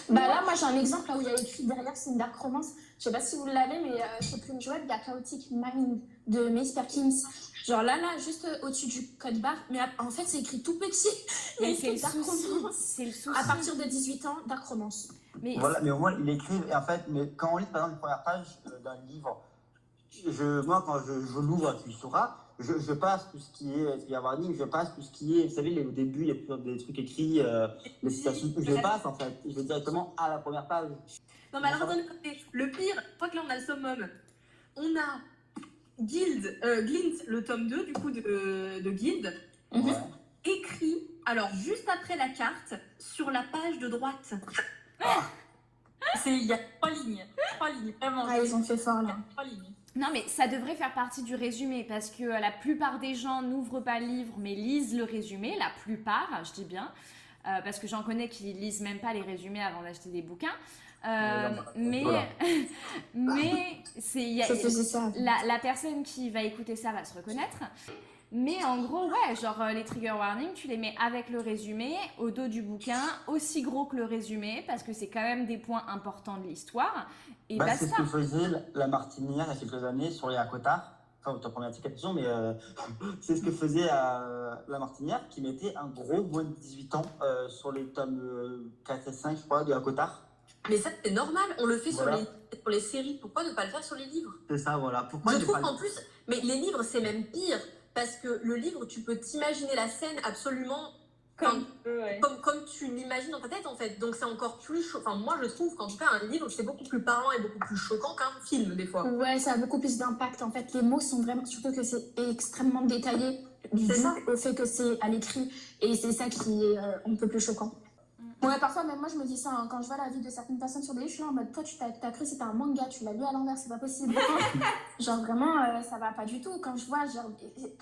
Bah là, moi j'ai un exemple là où il y a écrit derrière, c'est une dark romance. Je sais pas si vous l'avez, mais euh, chez Plume Jouette, il y a Chaotic Mind de Mace Perkins. Genre là, là, juste euh, au-dessus du code barre. Mais en fait, c'est écrit tout petit. Il y a mais c'est écrit le dark souci, romance. c'est le souci. À partir de 18 ans, dark romance. Mais Voilà, mais au moins il écrit, et en fait, mais quand on lit par exemple une première page euh, d'un livre, je, moi quand je, je l'ouvre tu sauras, je, je passe tout ce qui est warning, je passe tout ce qui est, vous savez, les- au début il y a toujours des trucs écrits, euh, les citations, je les passe en fait, je vais directement à la première page. Non, mais alors attendez, le pire, je crois que là on a le summum. On a Guild, euh, Glint, le tome 2 du coup de, de Guild. Ouais. écrit, alors juste après la carte, sur la page de droite. <gasps> C'est- Il y a trois lignes. Trois lignes, vraiment. Ah, ils ont fait fort là. Trois lignes. non, mais ça devrait faire partie du résumé parce que euh, la plupart des gens n'ouvrent pas le livre mais lisent le résumé. La plupart, je dis bien, euh, parce que j'en connais qui lisent même pas les résumés avant d'acheter des bouquins. Euh, Ouais, mais voilà. <laughs> mais c'est la, la personne qui va écouter ça va se reconnaître. Mais en gros, ouais, genre euh, les trigger warnings, tu les mets avec le résumé, au dos du bouquin, aussi gros que le résumé, parce que c'est quand même des points importants de l'histoire. Et Bah, c'est ce que faisait la Martinière il y a quelques années sur les Acotards. Enfin, ta première question, mais euh, <laughs> c'est ce que faisait euh, la Martinière qui mettait un gros moins de 18 ans euh, sur les tomes euh, 4 et 5, je crois, de Acotar. Mais ça c'est normal, on le fait Voilà. sur, les, sur les séries, pourquoi ne pas le faire sur les livres? C'est ça, voilà. Pourquoi Je trouve pas qu'en plus, mais les livres c'est même pire, parce que le livre tu peux t'imaginer la scène absolument comme, ouais. comme, comme tu l'imagines dans ta tête en fait. Donc c'est encore plus chaud. Enfin, moi je trouve qu'en tout cas, un livre c'est beaucoup plus parlant et beaucoup plus choquant qu'un film des fois. Ouais, ça a beaucoup plus d'impact. En fait, les mots sont vraiment, surtout que c'est extrêmement détaillé, du C'est ça. au fait que c'est à l'écrit, et c'est ça qui est euh, un peu plus choquant. Ouais, parfois, même moi, je me dis ça, hein, quand je vois la vie de certaines personnes sur des livres, je suis là en mode, toi, tu t'as cru c'était un manga, tu l'as lu à l'envers, c'est pas possible. <laughs> genre, vraiment, euh, ça va pas du tout. Quand je vois, genre,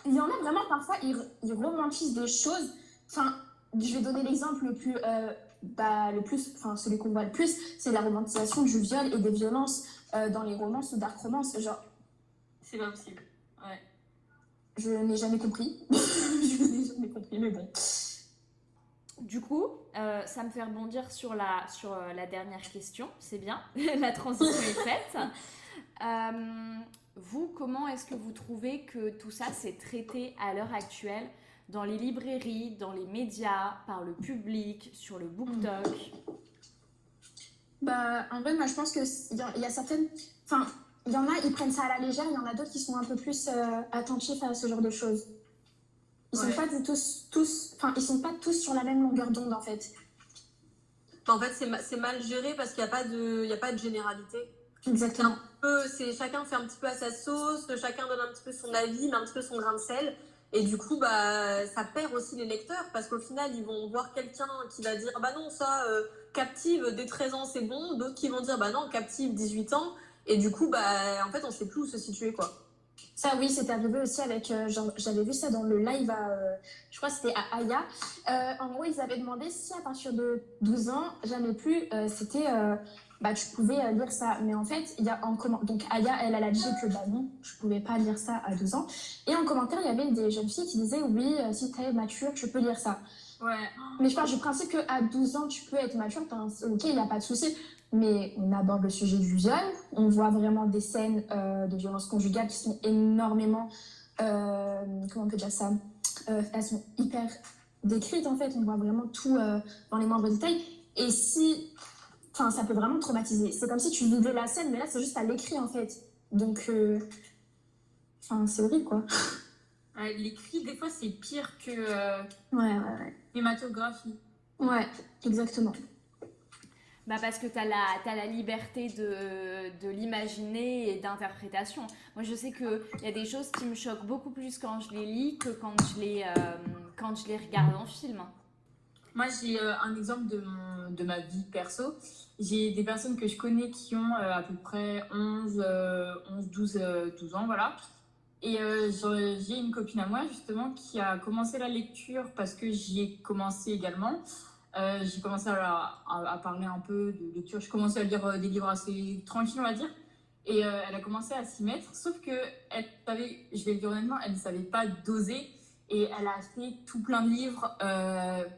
il y en a vraiment, parfois, ils, ils romantisent des choses. Enfin, je vais donner l'exemple le plus, euh, bah, le plus, enfin, celui qu'on voit le plus, c'est la romantisation du viol et des violences euh, dans les romances ou dark romances. Genre, C'est pas possible. Ouais. je n'ai jamais compris. <laughs> je n'ai jamais compris, mais bon. Du coup, euh, ça me fait rebondir sur la, sur euh, la dernière question. C'est bien, <laughs> la transition est faite. <laughs> Euh, vous, comment est-ce que vous trouvez que tout ça s'est traité à l'heure actuelle dans les librairies, dans les médias, par le public, sur le BookTok Bah, en vrai, moi, je pense qu'il y, y a certaines. Enfin, il y en a, ils prennent ça à la légère, il y en a d'autres qui sont un peu plus attentifs à ce genre de choses. Ils Ouais. sont pas tous, tous. Enfin, ils sont pas tous sur la même longueur d'onde, en fait. En fait, c'est ma- c'est mal géré parce qu'il n'y a, pas de- il y a pas de généralité. Exactement. c'est chacun fait un petit peu à sa sauce, chacun donne un petit peu son avis, met un petit peu son grain de sel. Et du coup, bah, ça perd aussi les lecteurs parce qu'au final, ils vont voir quelqu'un qui va dire Bah non, ça, euh, captive dès 13 ans, c'est bon. D'autres qui vont dire Bah non, captive 18 ans. Et du coup, bah, en fait, on sait plus où se situer, quoi. Ça, oui, c'est arrivé aussi avec. euh, J'avais vu ça dans le live à. euh, je crois que c'était à Aya. Euh, en gros, ils avaient demandé si à partir de 12 ans, jamais plus, c'était. bah, tu pouvais lire ça. Mais en fait, il y a en comment Donc, Aya, elle, elle a dit que bah non, je pouvais pas lire ça à 12 ans. Et en commentaire, il y avait des jeunes filles qui disaient oui, si tu es mature, tu peux lire ça. Ouais. Mais je pars du principe qu'à 12 ans, tu peux être mature, ok, il n'y a pas de souci. Mais on aborde le sujet du viol, on voit vraiment des scènes euh, de violence conjugale qui sont énormément, euh, comment on peut dire ça, Euh, elles sont hyper décrites en fait, on voit vraiment tout dans les moindres détails. Et si, enfin, ça peut vraiment traumatiser. C'est comme si tu vivais la scène, mais là c'est juste à l'écrit en fait. Donc, enfin, c'est horrible quoi. <laughs> Ouais, L'écrit, des fois, c'est pire que Ouais, ouais, ouais. Cinématographie. Ouais, exactement. Bah parce que tu as la, la liberté de, de l'imaginer et d'interprétation. Moi, je sais qu'il y a des choses qui me choquent beaucoup plus quand je les lis que quand je les, euh, quand je les regarde en film. Moi, j'ai euh, un exemple de, mon- de ma vie perso. J'ai des personnes que je connais qui ont euh, à peu près 11, euh, 11 12, euh, 12 ans, voilà. Et j'ai une copine à moi, justement, qui a commencé la lecture parce que j'y ai commencé également. Euh, j'ai commencé à, parler un peu de lecture. Je commençais à lire euh, des livres assez tranquilles, on va dire. Et euh, elle a commencé à s'y mettre. Sauf que, elle savait, je vais le dire honnêtement, elle ne savait pas doser. Et elle a acheté tout plein de livres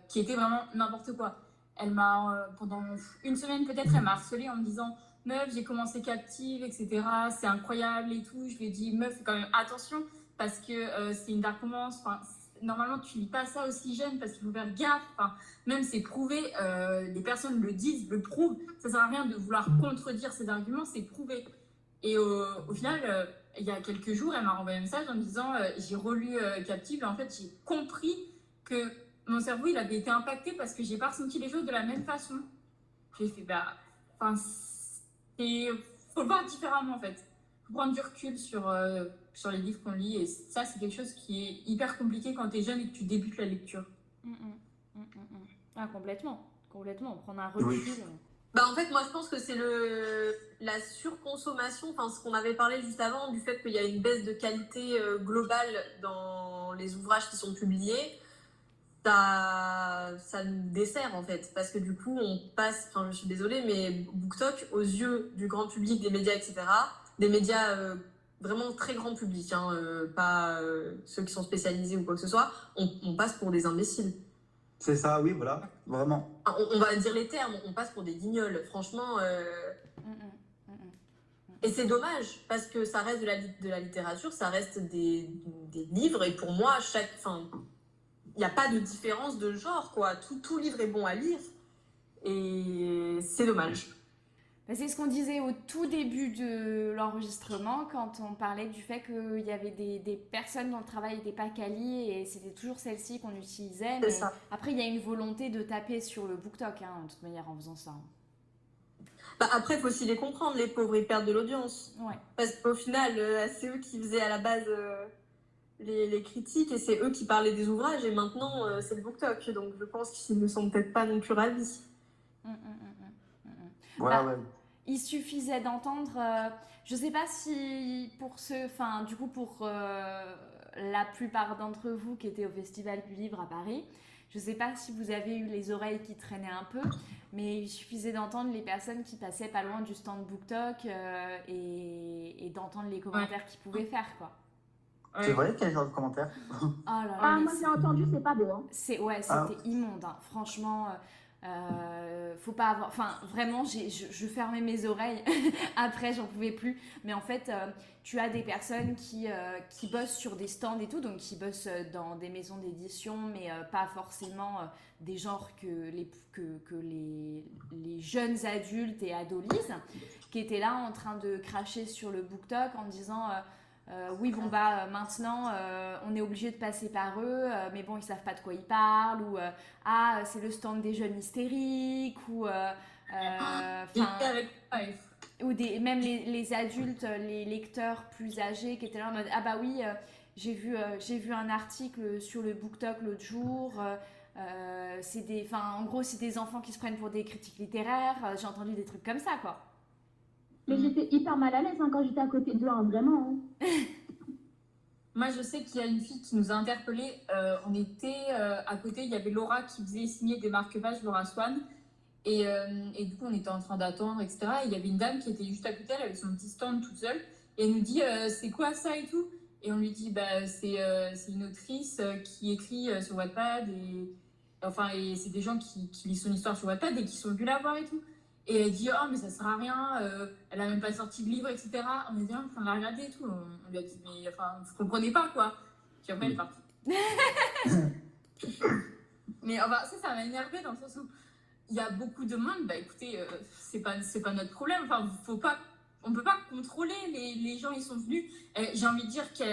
qui étaient vraiment n'importe quoi. Elle m'a, pendant une semaine peut-être, elle m'a harcelé en me disant Meuf, j'ai commencé captive, etc. C'est incroyable et tout. Je lui ai dit Meuf, quand même attention parce que c'est une dark romance. Normalement, tu lis pas ça aussi jeune parce qu'il faut faire gaffe. Même c'est prouvé, euh, les personnes le disent, le prouvent. Ça sert à rien de vouloir contredire ces arguments, c'est prouvé. Et au, final, euh, il y a quelques jours, elle m'a renvoyé un message en me disant euh, J'ai relu Captive et en fait, j'ai compris que mon cerveau il avait été impacté parce que j'ai pas ressenti les choses de la même façon. J'ai fait Bah, enfin. Faut le voir différemment en fait. Faut prendre du recul sur, sur les livres qu'on lit et ça, c'est quelque chose qui est hyper compliqué quand tu es jeune et que tu débutes la lecture. Mm, mm, mm, mm, mm. Ah, complètement. Complètement. Prendre un recul. Oui. Bah en fait moi je pense que c'est le la surconsommation, enfin ce qu'on avait parlé juste avant du fait qu'il y a une baisse de qualité euh, globale dans les ouvrages qui sont publiés, ça ça nous dessert en fait parce que du coup on passe, enfin je suis désolée mais BookTok aux yeux du grand public, des médias etc, des médias euh, vraiment très grand public, hein, euh, pas euh, ceux qui sont spécialisés ou quoi que ce soit, on, on passe pour des imbéciles. C'est ça, oui, voilà, vraiment. Enfin, on, on va dire les termes, on passe pour des guignols. Franchement. euh, Mm, mm, mm. Et c'est dommage parce que ça reste de la, de la littérature, ça reste des, des livres et pour moi, chaque, enfin, il n'y a pas de différence de genre quoi. Tout, tout livre est bon à lire et c'est dommage. Bah, c'est ce qu'on disait au tout début de l'enregistrement quand on parlait du fait qu'il y avait des, des personnes dont le travail n'était pas quali et c'était toujours celle-ci qu'on utilisait. C'est mais ça. Après, il y a une volonté de taper sur le BookTok, hein, de toute manière, en faisant ça. Bah, après, il faut aussi les comprendre, les pauvres, ils perdent de l'audience. Ouais. Parce qu'au final, euh, c'est eux qui faisaient à la base euh, les, les critiques et c'est eux qui parlaient des ouvrages et maintenant euh, c'est le BookTok. Donc je pense qu'ils ne sont peut-être pas non plus ravis. Mm, mm, mm, mm, mm, mm. Voilà, Bah, ouais. Il suffisait d'entendre, euh, je sais pas si pour ceux, enfin du coup pour euh, la plupart d'entre vous qui étaient au Festival du Livre à Paris, je sais pas si vous avez eu les oreilles qui traînaient un peu, mais il suffisait d'entendre les personnes qui passaient pas loin du stand BookTok euh, et, et d'entendre les commentaires qu'ils pouvaient faire quoi. C'est vrai quel genre de commentaire Oh là là, Ah, moi j'ai entendu, c'est pas beau. Hein. c'est ouais, c'était Ah. immonde. hein. Franchement, euh, Euh, faut pas avoir. Enfin, vraiment, je, je, fermais mes oreilles. <laughs> Après, j'en pouvais plus. Mais en fait, euh, tu as des personnes qui, euh, qui bossent sur des stands et tout, donc qui bossent dans des maisons d'édition, mais pas forcément des genres que les, que, que les, les, jeunes adultes et adolisent, qui étaient là en train de cracher sur le BookTok en disant. Euh, oui, bon, bah maintenant, euh, on est obligé de passer par eux, euh, mais bon, ils savent pas de quoi ils parlent, ou ah, c'est le stand des jeunes hystériques, ou. ou des, même les, adultes, les lecteurs plus âgés qui étaient là en mode Ah, bah oui, j'ai vu, j'ai vu un article sur le BookTok l'autre jour. c'est des, en gros, c'est des enfants qui se prennent pour des critiques littéraires. J'ai entendu des trucs comme ça, quoi. Mais j'étais hyper mal à l'aise hein, quand j'étais à côté d'eux, hein, vraiment. Hein. <laughs> Moi, je sais qu'il y a une fille qui nous a interpellés. Euh, on était euh, à côté, il y avait Laura qui faisait signer des marque-pages, Laura Swan. Et, euh, et, du coup, on était en train d'attendre, etc. Et il y avait une dame qui était juste à côté, elle avait son petit stand toute seule. Et elle nous dit C'est quoi ça et tout? Et on lui dit bah, C'est une autrice qui écrit sur Wattpad. Et, enfin, et c'est des gens qui, qui lisent son histoire sur Wattpad et qui sont venus la voir et tout. Et elle dit, oh, mais ça sert à rien, euh, elle a même pas sorti de livre, etc. On est dit, on l'a regardé et tout. On, lui a dit, mais enfin, vous comprenez pas, quoi. Puis après, elle est partie. <laughs> mais enfin, ça, ça m'a énervé dans le sens où il y a beaucoup de monde, bah écoutez, euh, c'est pas, pas notre problème. Enfin, faut pas, on peut pas contrôler les, les gens, ils sont venus. J'ai envie de dire qu'il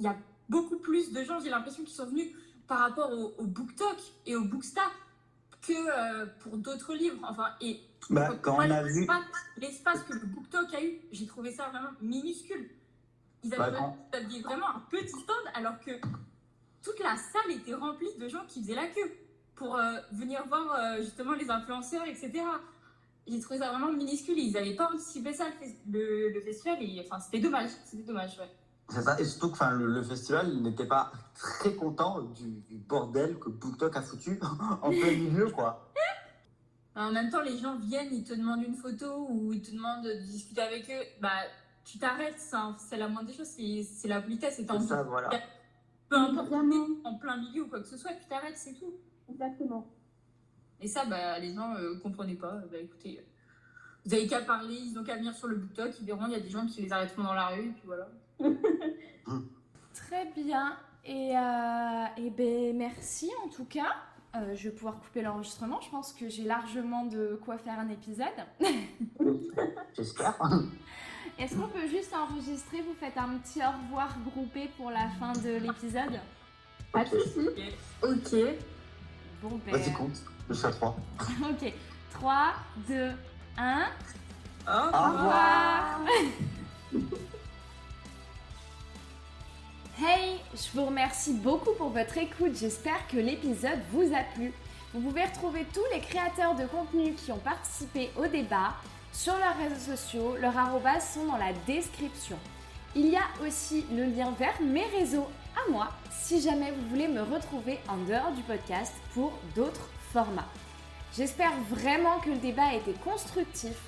y a beaucoup plus de gens, j'ai l'impression, qui sont venus par rapport au, au BookTok et au Bookstar que euh, pour d'autres livres. Enfin, et bah, quand on a vu. L'espace que le BookTok a eu, j'ai trouvé ça vraiment minuscule. Ils avaient, bah, vraiment un petit stand alors que toute la salle était remplie de gens qui faisaient la queue pour euh, venir voir euh, justement les influenceurs, etc. J'ai trouvé ça vraiment minuscule. Ils n'avaient pas anticipé ça, le, le, festival, et enfin, c'était dommage. C'était dommage, ouais. C'est ça, et surtout que le, le festival n'était pas très content du, du bordel que BookTok a foutu <laughs> en plein milieu, quoi. En même temps, les gens viennent, ils te demandent une photo ou ils te demandent de discuter avec eux. Bah, tu t'arrêtes, c'est la moindre des choses, c'est la politesse. C'est ça, voilà. Peu importe, en plein milieu ou quoi que ce soit, tu t'arrêtes, c'est tout. Exactement. Et ça, bah, les gens ne euh, comprenaient pas. Bah, écoutez, vous avez qu'à parler, ils n'ont qu'à venir sur le BookTok, ils verront, il y a des gens qui les arrêteront dans la rue, et puis voilà. <laughs> Très bien. Et, euh, et ben, merci en tout cas. Euh, je vais pouvoir couper l'enregistrement. Je pense que j'ai largement de quoi faire un épisode. <laughs> J'espère. Est-ce qu'on peut juste enregistrer? Vous faites un petit au revoir groupé pour la fin de l'épisode? Pas de soucis. Ok. Bon, ben... Vas-y, compte. Je suis à 3. ok. 3, 2, 1. Au revoir. <laughs> Hey, je vous remercie beaucoup pour votre écoute, j'espère que l'épisode vous a plu. Vous pouvez retrouver tous les créateurs de contenu qui ont participé au débat sur leurs réseaux sociaux, leurs arrobas sont dans la description. Il y a aussi le lien vers mes réseaux à moi si jamais vous voulez me retrouver en dehors du podcast pour d'autres formats. J'espère vraiment que le débat a été constructif.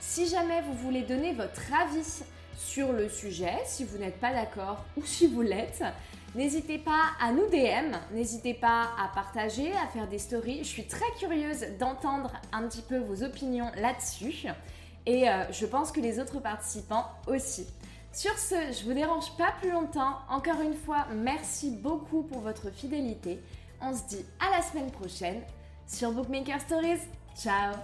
Si jamais vous voulez donner votre avis sur le sujet, si vous n'êtes pas d'accord ou si vous l'êtes. N'hésitez pas à nous DM, n'hésitez pas à partager, à faire des stories. Je suis très curieuse d'entendre un petit peu vos opinions là-dessus. Et euh, je pense que les autres participants aussi. Sur ce, je vous dérange pas plus longtemps. Encore une fois, merci beaucoup pour votre fidélité. On se dit à la semaine prochaine sur Bookmaker Stories. Ciao